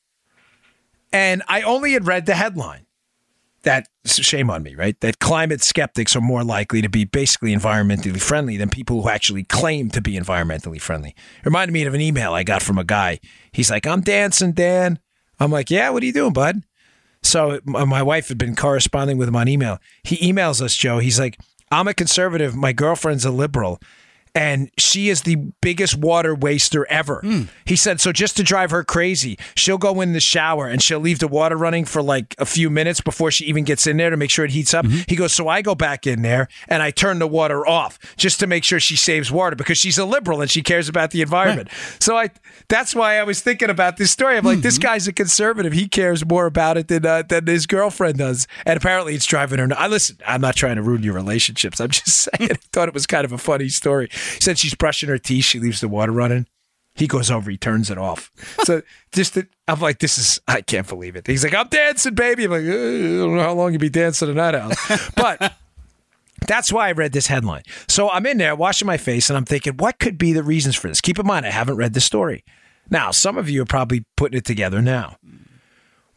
and I only had read the headline that shame on me, right? That climate skeptics are more likely to be basically environmentally friendly than people who actually claim to be environmentally friendly. It reminded me of an email I got from a guy. He's like, I'm dancing, Dan. I'm like, yeah, what are you doing, bud? So my wife had been corresponding with him on email. He emails us, Joe. He's like, I'm a conservative. My girlfriend's a liberal and she is the biggest water waster ever. Mm. He said, so just to drive her crazy, she'll go in the shower and she'll leave the water running for like a few minutes before she even gets in there to make sure it heats up. Mm-hmm. He goes, so I go back in there and I turn the water off just to make sure she saves water because she's a liberal and she cares about the environment. Right. So I, that's why I was thinking about this story. I'm like, mm-hmm. this guy's a conservative. He cares more about it than uh, than his girlfriend does, and apparently it's driving her. I listen. I'm not trying to ruin your relationships. I'm just saying. I thought it was kind of a funny story. He said she's brushing her teeth. She leaves the water running. He goes over, he turns it off. So just, I'm like, this is, I can't believe it. He's like, I'm dancing, baby. I'm like, uh, I don't know how long you be dancing in that house. But that's why I read this headline. So I'm in there washing my face and I'm thinking, what could be the reasons for this? Keep in mind, I haven't read the story. Now, some of you are probably putting it together now.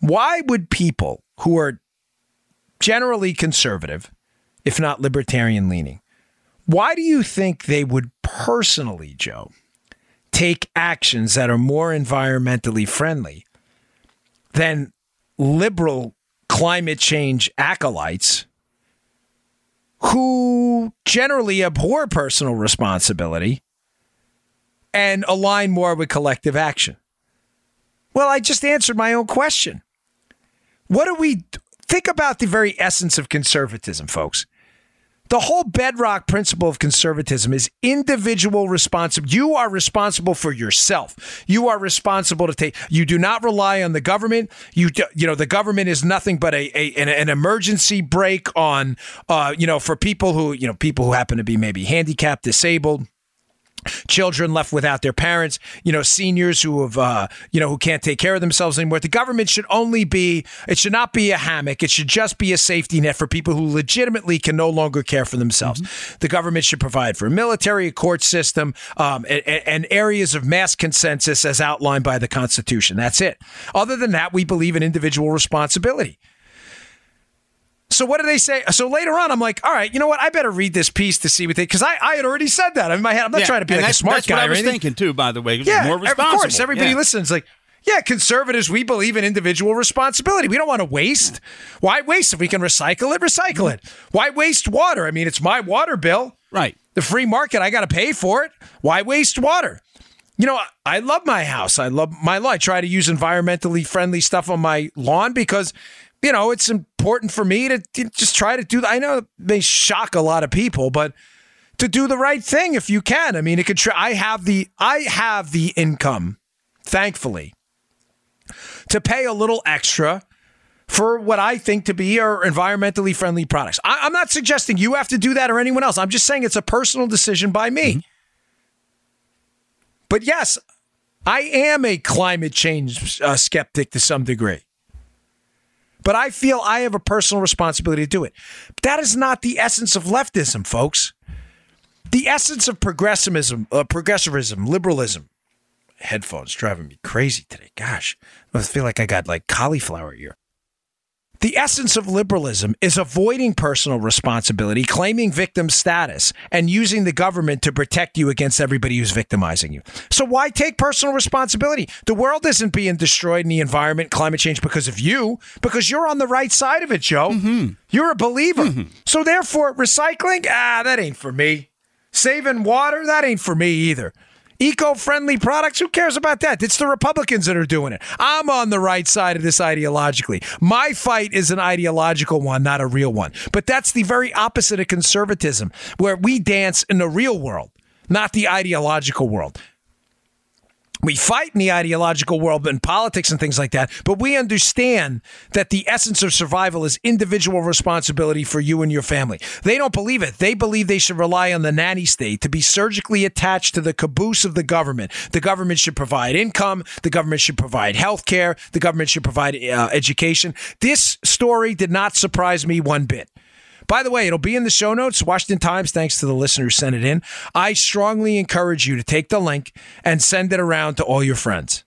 Why would people who are generally conservative, if not libertarian leaning, why do you think they would personally, Joe, take actions that are more environmentally friendly than liberal climate change acolytes who generally abhor personal responsibility and align more with collective action? Well, I just answered my own question. What do we think about the very essence of conservatism, folks? The whole bedrock principle of conservatism is individual responsibility. You are responsible for yourself. You are responsible to take. You do not rely on the government. You you know the government is nothing but a, a an, an, emergency brake on uh, you know for people who you know people who happen to be maybe handicapped, disabled children left without their parents, you know, seniors who have, uh, you know, who can't take care of themselves anymore. The government should only be, it should not be a hammock. It should just be a safety net for people who legitimately can no longer care for themselves. Mm-hmm. The government should provide for a military, a court system, um, and, and areas of mass consensus as outlined by the Constitution. That's it. Other than that, we believe in individual responsibility. So what do they say? So later on, I'm like, all right, you know what? I better read this piece to see what they because I, I had already said that in my head. I'm not yeah, trying to be like a smart that's guy. What I was anything. thinking too, by the way. Yeah, more responsible. Of course, everybody yeah. listens. Like, yeah, conservatives, we believe in individual responsibility. We don't want to waste. Why waste if we can recycle it? Recycle it. Why waste water? I mean, it's my water bill. Right. The free market, I got to pay for it. Why waste water? You know, I love my house. I love my lawn. I try to use environmentally friendly stuff on my lawn because you know, it's important for me to, to just try to do. I know it may shock a lot of people, but to do the right thing if you can. I mean, it could I have the I have the income, thankfully, to pay a little extra for what I think to be are environmentally friendly products. I, am not suggesting you have to do that or anyone else. I'm just saying it's a personal decision by me. Mm-hmm. But yes, I am a climate change uh, skeptic to some degree but I feel I have a personal responsibility to do it. But that is not the essence of leftism, folks. The essence of progressivism, uh, progressivism, liberalism. Headphones driving me crazy today. Gosh, I feel like I got like cauliflower ear. The essence of liberalism is avoiding personal responsibility, claiming victim status, and using the government to protect you against everybody who's victimizing you. So, why take personal responsibility? The world isn't being destroyed in the environment, climate change because of you, because you're on the right side of it, Joe. Mm-hmm. You're a believer. Mm-hmm. So, therefore, recycling, ah, that ain't for me. Saving water, that ain't for me either. Eco friendly products, who cares about that? It's the Republicans that are doing it. I'm on the right side of this ideologically. My fight is an ideological one, not a real one. But that's the very opposite of conservatism, where we dance in the real world, not the ideological world we fight in the ideological world and politics and things like that, but we understand that the essence of survival is individual responsibility for you and your family. They don't believe it. They believe they should rely on the nanny state to be surgically attached to the caboose of the government. The government should provide income. The government should provide health care. The government should provide uh, education. This story did not surprise me one bit. By the way, it'll be in the show notes. Washington Times, thanks to the listener who sent it in. I strongly encourage you to take the link and send it around to all your friends.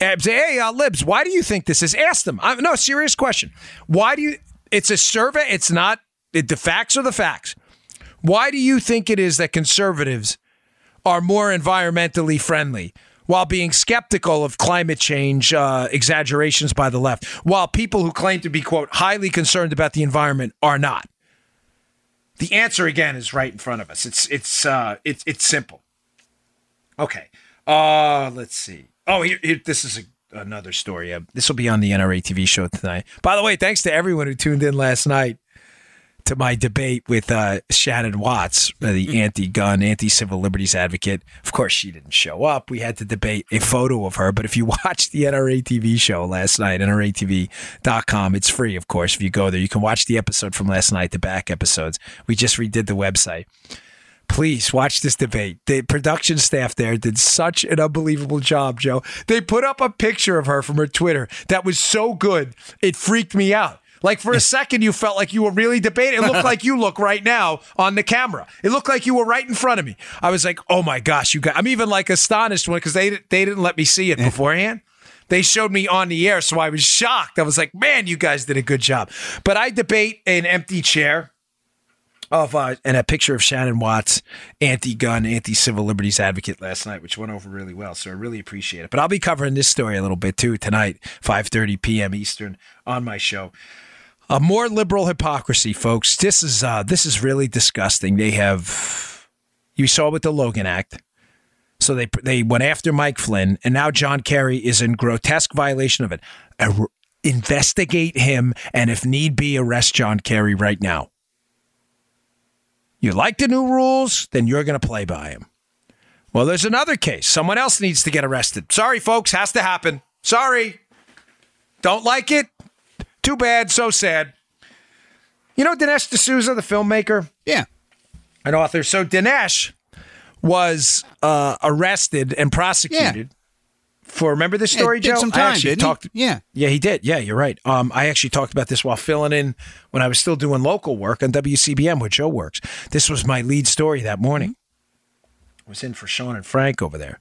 Say, hey, uh, Libs, why do you think this is? Ask them. I, no, serious question. Why do you? It's a survey. It's not. It, the facts are the facts. Why do you think it is that conservatives are more environmentally friendly? while being skeptical of climate change uh, exaggerations by the left, while people who claim to be, quote, highly concerned about the environment are not. The answer again is right in front of us. It's it's uh, it's it's simple. Okay. Uh, let's see. Oh, here, here this is a, another story. Uh, this will be on the NRA TV show tonight. By the way, thanks to everyone who tuned in last night to my debate with uh, Shannon Watts, uh, the anti-gun, anti-civil liberties advocate. Of course, she didn't show up. We had to debate a photo of her. But if you watch the NRA TV show last night, NRATV.com, it's free, of course. If you go there, you can watch the episode from last night, the back episodes. We just redid the website. Please watch this debate. The production staff there did such an unbelievable job, Joe. They put up a picture of her from her Twitter that was so good, it freaked me out. Like for a second, you felt like you were really debating. It looked like you look right now on the camera. It looked like you were right in front of me. I was like, oh my gosh, you got. I'm even like astonished when because they they didn't let me see it beforehand. They showed me on the air, so I was shocked. I was like, man, you guys did a good job. But I debate an empty chair of uh, and a picture of Shannon Watts, anti-gun, anti-civil liberties advocate last night, which went over really well. So I really appreciate it. But I'll be covering this story a little bit too tonight, 5:30 p.m. Eastern on my show. A more liberal hypocrisy, folks. This is uh, this is really disgusting. They have you saw with the Logan Act. So they they went after Mike Flynn, and now John Kerry is in grotesque violation of it. Ar- investigate him, and if need be, arrest John Kerry right now. You like the new rules, then you're going to play by them. Well, there's another case. Someone else needs to get arrested. Sorry, folks, has to happen. Sorry. Don't like it? Too bad, so sad. You know Dinesh D'Souza, the filmmaker Yeah. An author. So Dinesh was uh, arrested and prosecuted for. Remember this story, did Joe? some I time, actually didn't he? talked. Yeah. yeah, he did. Yeah, you're right. Um, I actually talked about this while filling in when I was still doing local work on WCBM, where Joe works. This was my lead story that morning. I was in for Sean and Frank over there.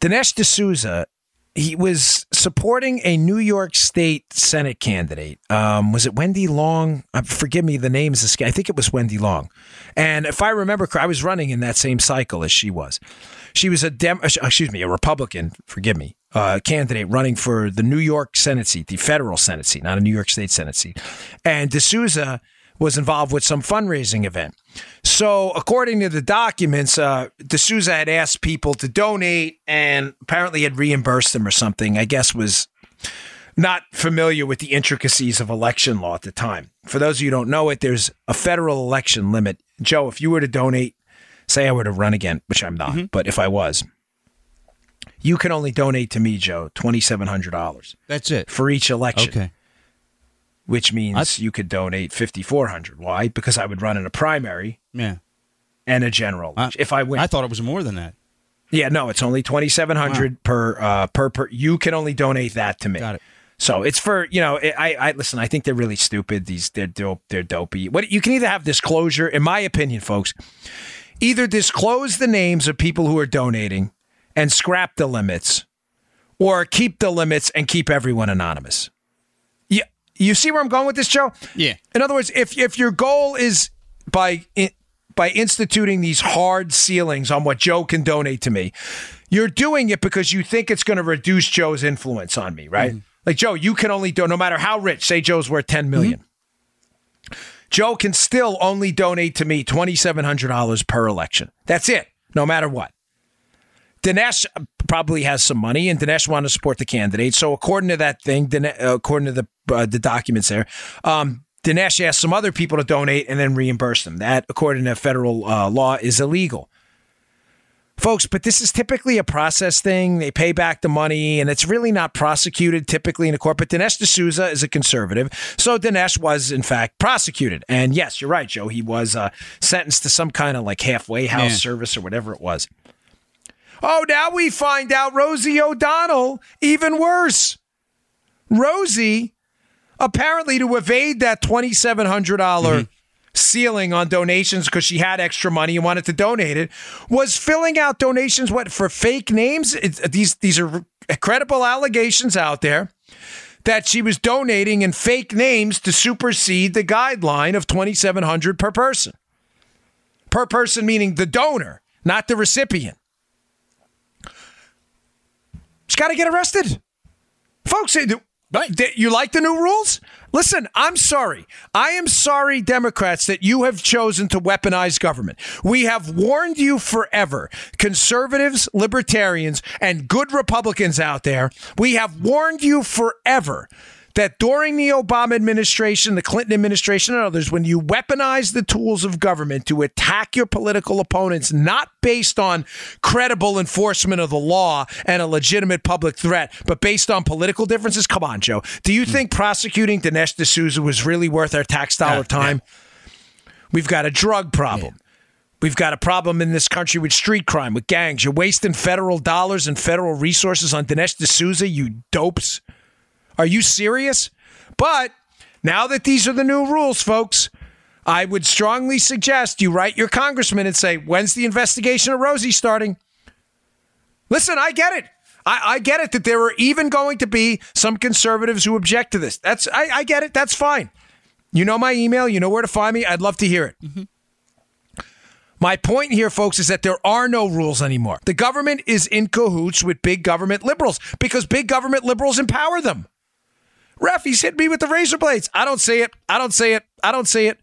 Dinesh D'Souza, he was supporting a New York State Senate candidate. Um, was it Wendy Long? Uh, forgive me, the name's escape. I think it was Wendy Long. And if I remember, I was running in that same cycle as she was. She was a Dem, uh, excuse me, a Republican. Forgive me, uh, candidate running for the New York Senate seat, the federal Senate seat, not a New York State Senate seat. And D'Souza was involved with some fundraising event. So, according to the documents, uh, D'Souza had asked people to donate and apparently had reimbursed them or something. I guess was not familiar with the intricacies of election law at the time. For those of you who don't know it, there's a federal election limit. Joe, if you were to donate, say I were to run again, which I'm not, but if I was, you can only donate to me, Joe, twenty seven hundred dollars That's it. for each election Okay. Which means That's- you could donate 5400 why because i would run in a primary Yeah. and a general I- if i win I thought it was more than that. yeah no it's only 2700 per uh per per you can only donate that to me Got it. so it's for you know I I listen. I think they're really stupid. These they're dope. They're dopey. What you can either have disclosure, in my opinion, folks. Either disclose the names of people who are donating and scrap the limits, or keep the limits and keep everyone anonymous. You see where I'm going with this, Joe? Yeah. In other words, if if your goal is by by instituting these hard ceilings on what Joe can donate to me, you're doing it because you think it's going to reduce Joe's influence on me, right? Mm-hmm. Like Joe, you can only do no matter how rich. Say Joe's worth ten mm-hmm. million. Joe can still only donate to me twenty seven hundred dollars per election. That's it, no matter what. Dinesh probably has some money, and Dinesh wanted to support the candidate. So, according to that thing, Dine- uh, according to the uh, the documents there, um, Dinesh asked some other people to donate and then reimburse them. That, according to federal uh, law, is illegal. Folks, but this is typically a process thing. They pay back the money, and it's really not prosecuted typically in a court. But Dinesh D'Souza is a conservative. So Dinesh was, in fact, prosecuted. And yes, you're right, Joe. He was uh, sentenced to some kind of like halfway house Yeah. service or whatever it was. Oh, now we find out Rosie O'Donnell, even worse. Rosie apparently to evade that $2,700 mm-hmm. ceiling on donations because she had extra money and wanted to donate it, was filling out donations what for fake names. It's, these these are credible allegations out there that she was donating in fake names to supersede the guideline of 2700 per person. Per person meaning the donor, not the recipient. She's got to get arrested. Folks, Right. You like the new rules? Listen, I'm sorry. I am sorry, Democrats, that you have chosen to weaponize government. We have warned you forever, conservatives, libertarians, and good Republicans out there. We have warned you forever that during the Obama administration, the Clinton administration, and others, when you weaponize the tools of government to attack your political opponents, not based on credible enforcement of the law and a legitimate public threat, but based on political differences, come on, Joe. Do you mm. think prosecuting Dinesh D'Souza was really worth our tax dollar time? Yeah. We've got a drug problem. Yeah. We've got a problem in this country with street crime, with gangs. You're wasting federal dollars and federal resources on Dinesh D'Souza, you dopes. Are you serious? But now that these are the new rules, folks, I would strongly suggest you write your congressman and say, when's the investigation of Rosie starting? Listen, I get it. I, I, get it that there are even going to be some conservatives who object to this. That's I, I, get it. That's fine. You know my email. You know where to find me. I'd love to hear it. Mm-hmm. My point here, folks, is that there are no rules anymore. The government is in cahoots with big government liberals because big government liberals empower them. Ref, he's hit me with the razor blades. I don't see it. I don't see it. I don't see it.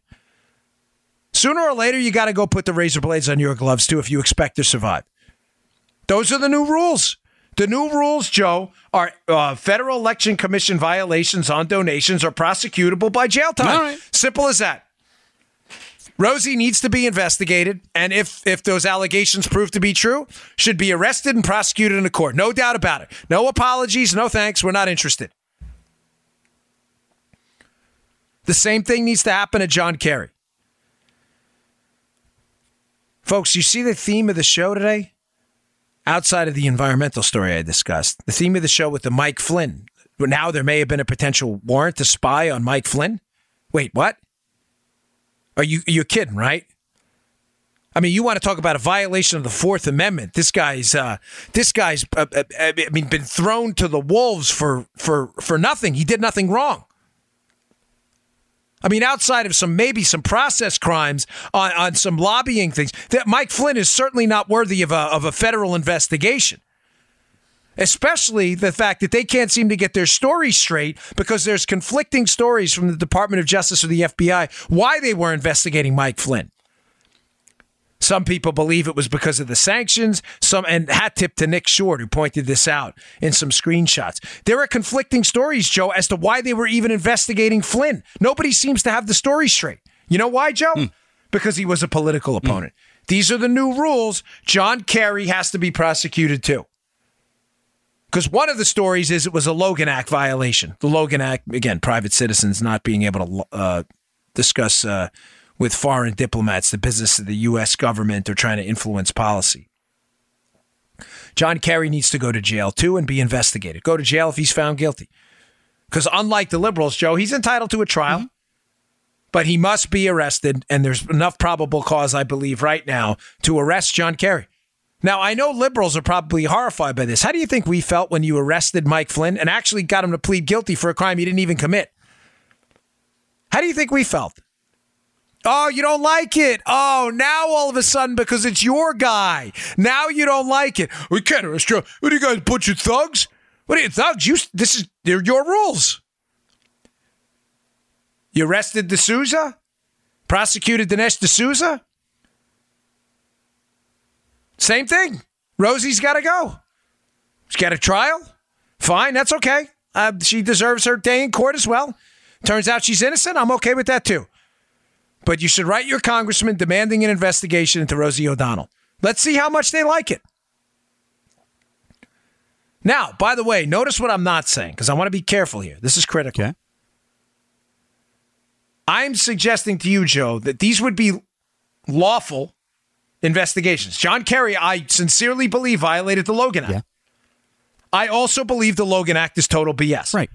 Sooner or later, you got to go put the razor blades on your gloves too if you expect to survive. Those are the new rules. The new rules, Joe, are uh, Federal Election Commission violations on donations are prosecutable by jail time. Simple as that. Rosie needs to be investigated, and if if those allegations prove to be true, should be arrested and prosecuted in a court. No doubt about it. No apologies, no thanks. We're not interested. The same thing needs to happen to John Kerry. Folks, you see the theme of the show today? Outside of the environmental story I discussed, the theme of the show with the Mike Flynn. Now there may have been a potential warrant to spy on Mike Flynn. Wait, what? Are you you kidding, right? I mean, you want to talk about a violation of the Fourth Amendment? This guy's uh, this guy's uh, uh, I mean been thrown to the wolves for for for nothing. He did nothing wrong. I mean, outside of some maybe some process crimes on, on some lobbying things, that Mike Flynn is certainly not worthy of a, of a federal investigation. Especially the fact that they can't seem to get their story straight because there's conflicting stories from the Department of Justice or the FBI why they were investigating Mike Flynn. Some people believe it was because of the sanctions. Some and hat tip to Nick Short who pointed this out in some screenshots. There are conflicting stories, Joe, as to why they were even investigating Flynn. Nobody seems to have the story straight. You know why, Joe? Mm. Because he was a political hmm. opponent. Mm. These are the new rules. John Kerry has to be prosecuted too. Because one of the stories is it was a Logan Act violation. The Logan Act, again, private citizens not being able to uh, discuss. Uh, with foreign diplomats, the business of the U.S. government, or trying to influence policy. John Kerry needs to go to jail too and be investigated. Go to jail if he's found guilty. Because unlike the liberals, Joe, he's entitled to a trial, mm-hmm. but he must be arrested. And there's enough probable cause, I believe, right now to arrest John Kerry. Now, I know liberals are probably horrified by this. How do you think we felt when you arrested Mike Flynn and actually got him to plead guilty for a crime he didn't even commit? How do you think we felt? Oh, you don't like it. Oh, now all of a sudden, because it's your guy, now you don't like it. We can't arrest you. What are you guys, bunch of thugs? What are you, thugs? You, this is, they're your rules. You arrested D'Souza? Prosecuted Dinesh D'Souza? Same thing. Rosie's got to go. She's got a trial. Fine, that's okay. Uh, she deserves her day in court as well. Turns out she's innocent. I'm okay with that too. But you should write your congressman demanding an investigation into Rosie O'Donnell. Let's see how much they like it. Now, by the way, notice what I'm not saying because I want to be careful here. This is critical. Okay. I'm suggesting to you, Joe, that these would be lawful investigations. John Kerry, I sincerely believe, violated the Logan Act. Yeah. I also believe the Logan Act is total BS. Right.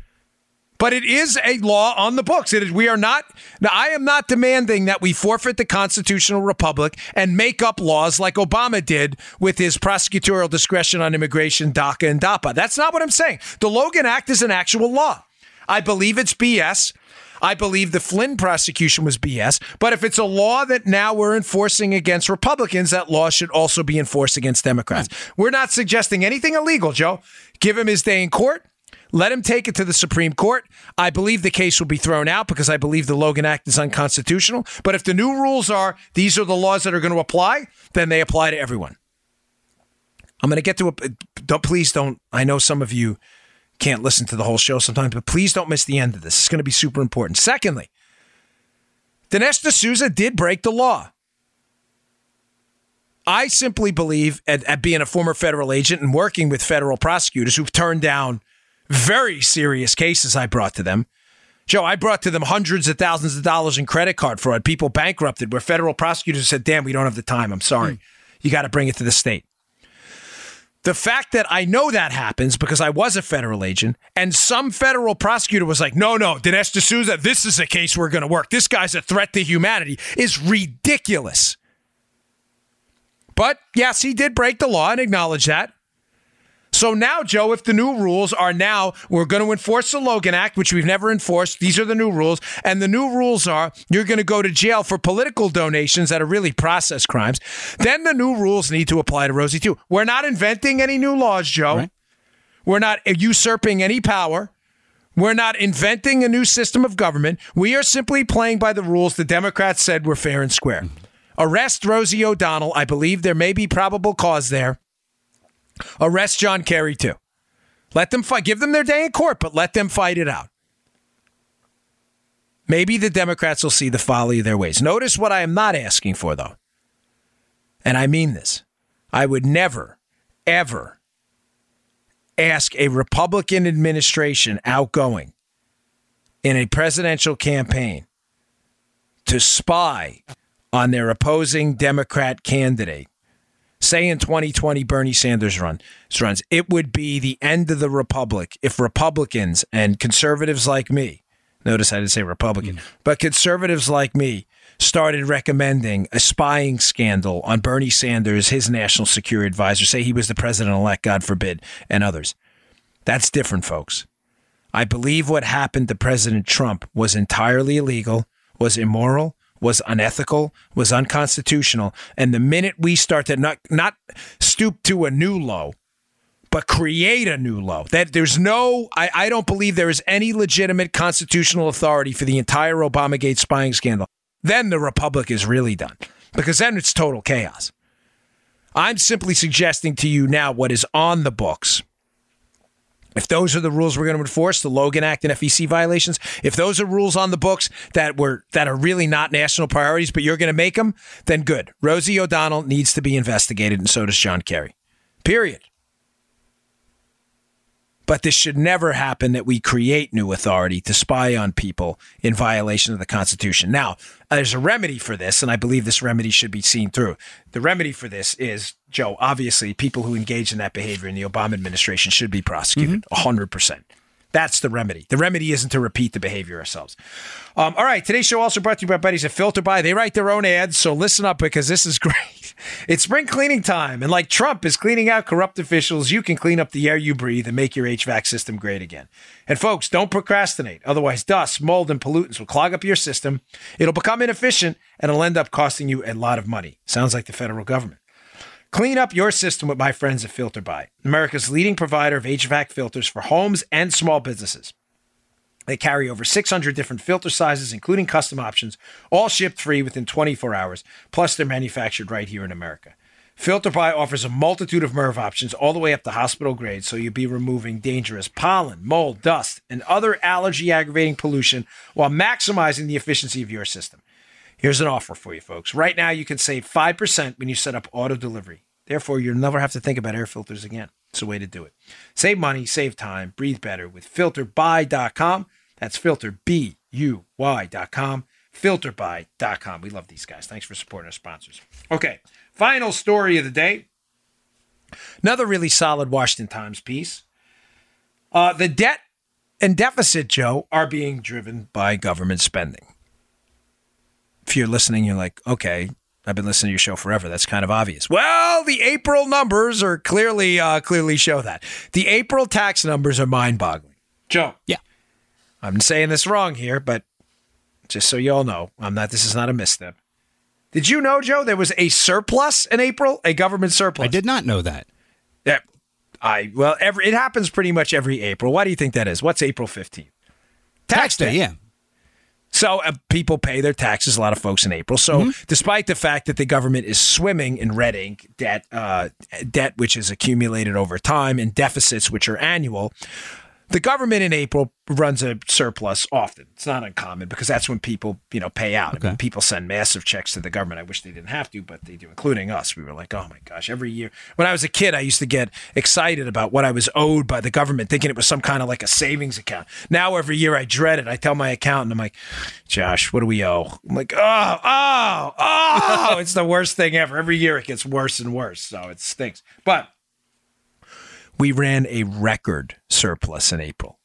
But it is a law on the books. It is, we are not, now I am not demanding that we forfeit the constitutional republic and make up laws like Obama did with his prosecutorial discretion on immigration, DACA, and DAPA. That's not what I'm saying. The Logan Act is an actual law. I believe it's BS. I believe the Flynn prosecution was BS. But if it's a law that now we're enforcing against Republicans, that law should also be enforced against Democrats. We're not suggesting anything illegal, Joe. Give him his day in court. Let him take it to the Supreme Court. I believe the case will be thrown out because I believe the Logan Act is unconstitutional. But if the new rules are these are the laws that are going to apply, then they apply to everyone. I'm going to get to a. Don't, please don't. I know some of you can't listen to the whole show sometimes, but please don't miss the end of this. It's going to be super important. Secondly, Dinesh D'Souza did break the law. I simply believe, at, at, being a former federal agent and working with federal prosecutors who've turned down very serious cases I brought to them. Joe, I brought to them hundreds of thousands of dollars in credit card fraud, people bankrupted, where federal prosecutors said, damn, we don't have the time. I'm sorry. Mm. You got to bring it to the state. The fact that I know that happens because I was a federal agent, and some federal prosecutor was like, no, no, Dinesh D'Souza, this is a case we're going to work. This guy's a threat to humanity, is ridiculous. But yes, he did break the law and acknowledge that. So now, Joe, if the new rules are now we're going to enforce the Logan Act, which we've never enforced, these are the new rules, and the new rules are you're going to go to jail for political donations that are really process crimes, then the new rules need to apply to Rosie too. We're not inventing any new laws, Joe. Right. We're not usurping any power. We're not inventing a new system of government. We are simply playing by the rules the Democrats said were fair and square. Mm-hmm. Arrest Rosie O'Donnell. I believe there may be probable cause there. Arrest John Kerry too. Let them fight. Give them their day in court, but let them fight it out. Maybe the Democrats will see the folly of their ways. Notice what I am not asking for, though. And I mean this. I would never, ever ask a Republican administration outgoing in a presidential campaign to spy on their opposing Democrat candidate say in 2020 Bernie Sanders run runs, it would be the end of the republic if Republicans and conservatives like me, notice I didn't say Republican, mm. but conservatives like me started recommending a spying scandal on Bernie Sanders, his national security advisor, say he was the president elect, God forbid, and others. That's different, folks. I believe what happened to President Trump was entirely illegal, was immoral, was unethical, was unconstitutional. And the minute we start to not not stoop to a new low, but create a new low, that there's no, I, I don't believe there is any legitimate constitutional authority for the entire Obamagate spying scandal. Then the republic is really done because then it's total chaos. I'm simply suggesting to you now what is on the books if those are the rules we're going to enforce, the Logan Act and FEC violations, if those are rules on the books that were that are really not national priorities, but you're going to make them, then good. Rosie O'Donnell needs to be investigated, and so does John Kerry. Period. But this should never happen that we create new authority to spy on people in violation of the Constitution. Now, there's a remedy for this, and I believe this remedy should be seen through. The remedy for this is, Joe, obviously, people who engage in that behavior in the Obama administration should be prosecuted mm-hmm. 100%. That's the remedy. The remedy isn't to repeat the behavior ourselves. Um, all right. Today's show also brought to you by buddies at FilterBuy. They write their own ads, so listen up because this is great. It's spring cleaning time, and like Trump is cleaning out corrupt officials, you can clean up the air you breathe and make your HVAC system great again. And folks, don't procrastinate. Otherwise, dust, mold, and pollutants will clog up your system. It'll become inefficient, and it'll end up costing you a lot of money. Sounds like the federal government. Clean up your system with my friends at FilterBuy, America's leading provider of HVAC filters for homes and small businesses. They carry over 600 different filter sizes, including custom options, all shipped free within 24 hours. Plus, they're manufactured right here in America. FilterBuy offers a multitude of MERV options all the way up to hospital grade, so you'll be removing dangerous pollen, mold, dust, and other allergy aggravating pollution while maximizing the efficiency of your system. Here's an offer for you, folks. Right now, you can save 5% when you set up auto delivery. Therefore, you'll never have to think about air filters again. It's a way to do it. Save money, save time, breathe better with filterbuy.com. That's. Filterbuy.com. We love these guys. Thanks for supporting our sponsors. Okay, final story of the day. Another really solid Washington Times piece. Uh, the debt and deficit, Joe, are being driven by government spending. If you're listening, you're like, okay, I've been listening to your show forever. That's kind of obvious. Well, the April numbers are clearly uh, clearly show that. The April tax numbers are mind-boggling. Joe. Yeah. I'm saying this wrong here, but just so you all know, I'm not. This is not a misstep. Did you know, Joe, there was a surplus in April, a government surplus? I did not know that. Yeah. I well, every it happens pretty much every April. Why do you think that is? What's April 15th? Tax day, yeah. So uh, people pay their taxes. A lot of folks in April. So despite the fact that the government is swimming in red ink debt, uh, debt which is accumulated over time, and deficits which are annual, the government in April runs a surplus often. It's not uncommon because that's when people, you know, pay out. I mean, people send massive checks to the government. I wish they didn't have to, but they do, including us. We were like, oh my gosh, every year. When I was a kid, I used to get excited about what I was owed by the government, thinking it was some kind of like a savings account. Now every year I dread it. I tell my accountant, I'm like, Josh, what do we owe? I'm like, oh, oh, oh. it's the worst thing ever. Every year it gets worse and worse. So it stinks. But we ran a record surplus in April.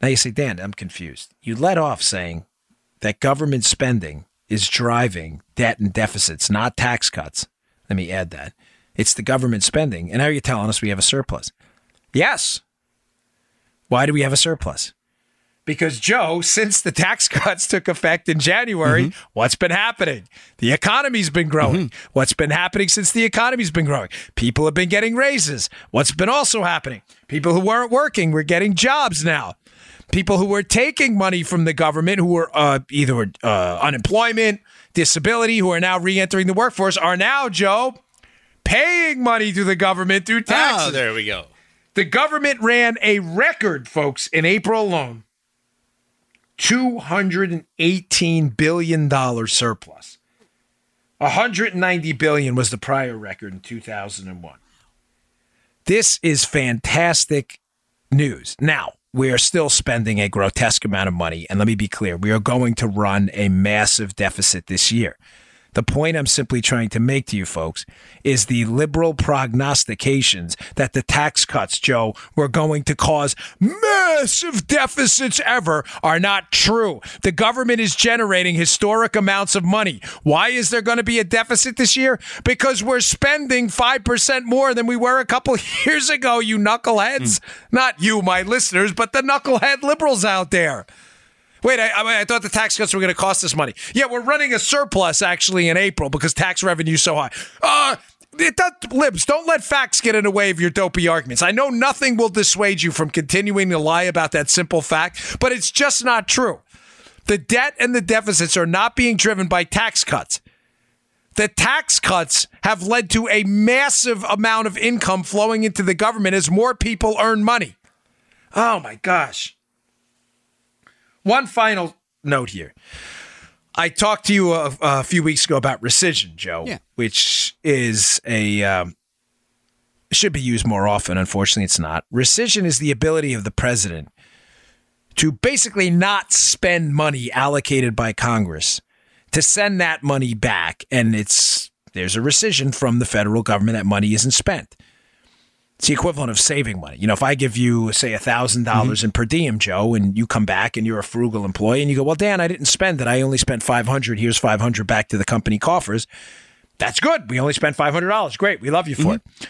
Now you say, Dan, I'm confused. You let off saying that government spending is driving debt and deficits, not tax cuts. Let me add that. It's the government spending. And now you're telling us we have a surplus. Yes. Why do we have a surplus? Because Joe, since the tax cuts took effect in January, what's been happening? The economy's been growing. What's been happening since the economy's been growing? People have been getting raises. What's been also happening? People who weren't working were getting jobs now. People who were taking money from the government, who were uh, either uh, unemployment, disability, who are now re-entering the workforce, are now Joe paying money to the government through taxes. Oh, there we go. The government ran a record, folks, in April alone. $218 billion surplus. 190 billion was the prior record in 2001. This is fantastic news. Now, we are still spending a grotesque amount of money. And let me be clear we are going to run a massive deficit this year. The point I'm simply trying to make to you folks is the liberal prognostications that the tax cuts, Joe, were going to cause massive deficits ever are not true. The government is generating historic amounts of money. Why is there going to be a deficit this year? Because we're spending 5% more than we were a couple years ago, you knuckleheads. Hmm. Not you, my listeners, but the knucklehead liberals out there. Wait, I, I, thought the tax cuts were going to cost us money. Yeah, we're running a surplus actually in April because tax revenue is so high. Uh, it does, libs, don't let facts get in the way of your dopey arguments. I know nothing will dissuade you from continuing to lie about that simple fact, but it's just not true. The debt and the deficits are not being driven by tax cuts. The tax cuts have led to a massive amount of income flowing into the government as more people earn money. Oh my gosh. One final note here. I talked to you a, a few weeks ago about rescission, Joe, Yeah. which is a um, should be used more often. Unfortunately, it's not. Rescission is the ability of the president to basically not spend money allocated by Congress to send that money back, and it's there's a rescission from the federal government that money isn't spent. It's the equivalent of saving money. You know, if I give you, say, thousand mm-hmm. dollars in per diem, Joe, and you come back and you're a frugal employee, and you go, "Well, Dan, I didn't spend it. I only spent five hundred. Here's five hundred back to the company coffers." That's good. We only spent five hundred dollars. Great. We love you for mm-hmm. it.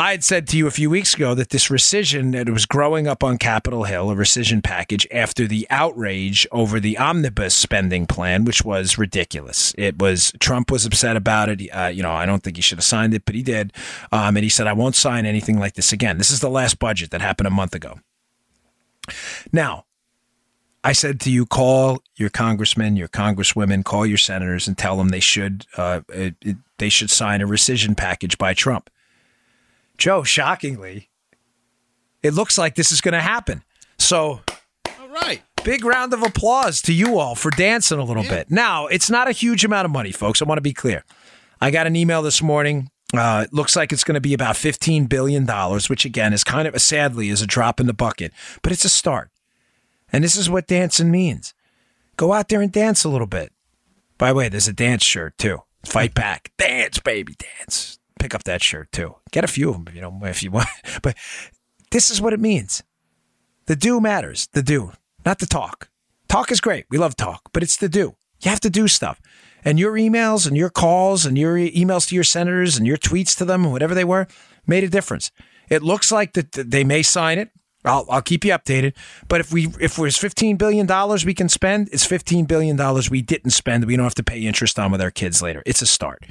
I had said to you a few weeks ago that this rescission that was growing up on Capitol Hill, a rescission package after the outrage over the omnibus spending plan, which was ridiculous. It was Trump was upset about it. Uh, you know, I don't think he should have signed it, but he did. Um, and he said, "I won't sign anything like this again." This is the last budget that happened a month ago. Now, I said to you, call your congressmen, your congresswomen, call your senators, and tell them they should uh, it, it- they should sign a rescission package by Trump. Joe, shockingly, it looks like this is going to happen. So, All right. big round of applause to you all for dancing a little bit. Now, it's not a huge amount of money, folks. I want to be clear. I got an email this morning. Uh, it looks like it's going to be about $15 billion, which again is kind of sadly is a drop in the bucket, but it's a start. And this is what dancing means. Go out there and dance a little bit. By the way, there's a dance shirt too. Fight back. Dance, baby, dance. Pick up that shirt too. Get a few of them, you know, if you want. But this is what it means. The do matters. The do, not the talk. Talk is great. We love talk, but it's the do. You have to do stuff. And your emails and your calls and your emails to your senators and your tweets to them, whatever they were, made a difference. It looks like that they may sign it. I'll, I'll keep you updated. But if we if there's fifteen billion dollars we can spend, it's fifteen billion dollars we didn't spend. We don't have to pay interest on with our kids later. It's a start.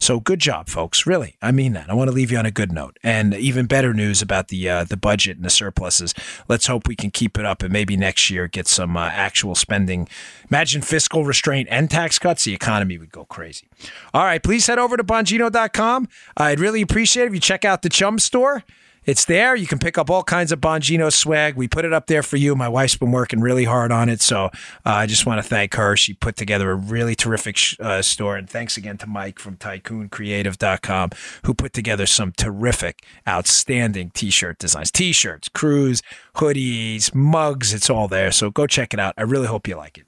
So good job, folks. Really, I mean that. I want to leave you on a good note. And even better news about the uh, the budget and the surpluses. Let's hope we can keep it up and maybe next year get some uh, actual spending. Imagine fiscal restraint and tax cuts. The economy would go crazy. All right, please head over to Bongino.com. I'd really appreciate if you check out the Chum Store. It's there. You can pick up all kinds of Bongino swag. We put it up there for you. My wife's been working really hard on it. So uh, I just want to thank her. She put together a really terrific sh- uh, store. And thanks again to Mike from tycooncreative.com who put together some terrific, outstanding t shirt designs. T shirts, crews, hoodies, mugs. It's all there. So go check it out. I really hope you like it.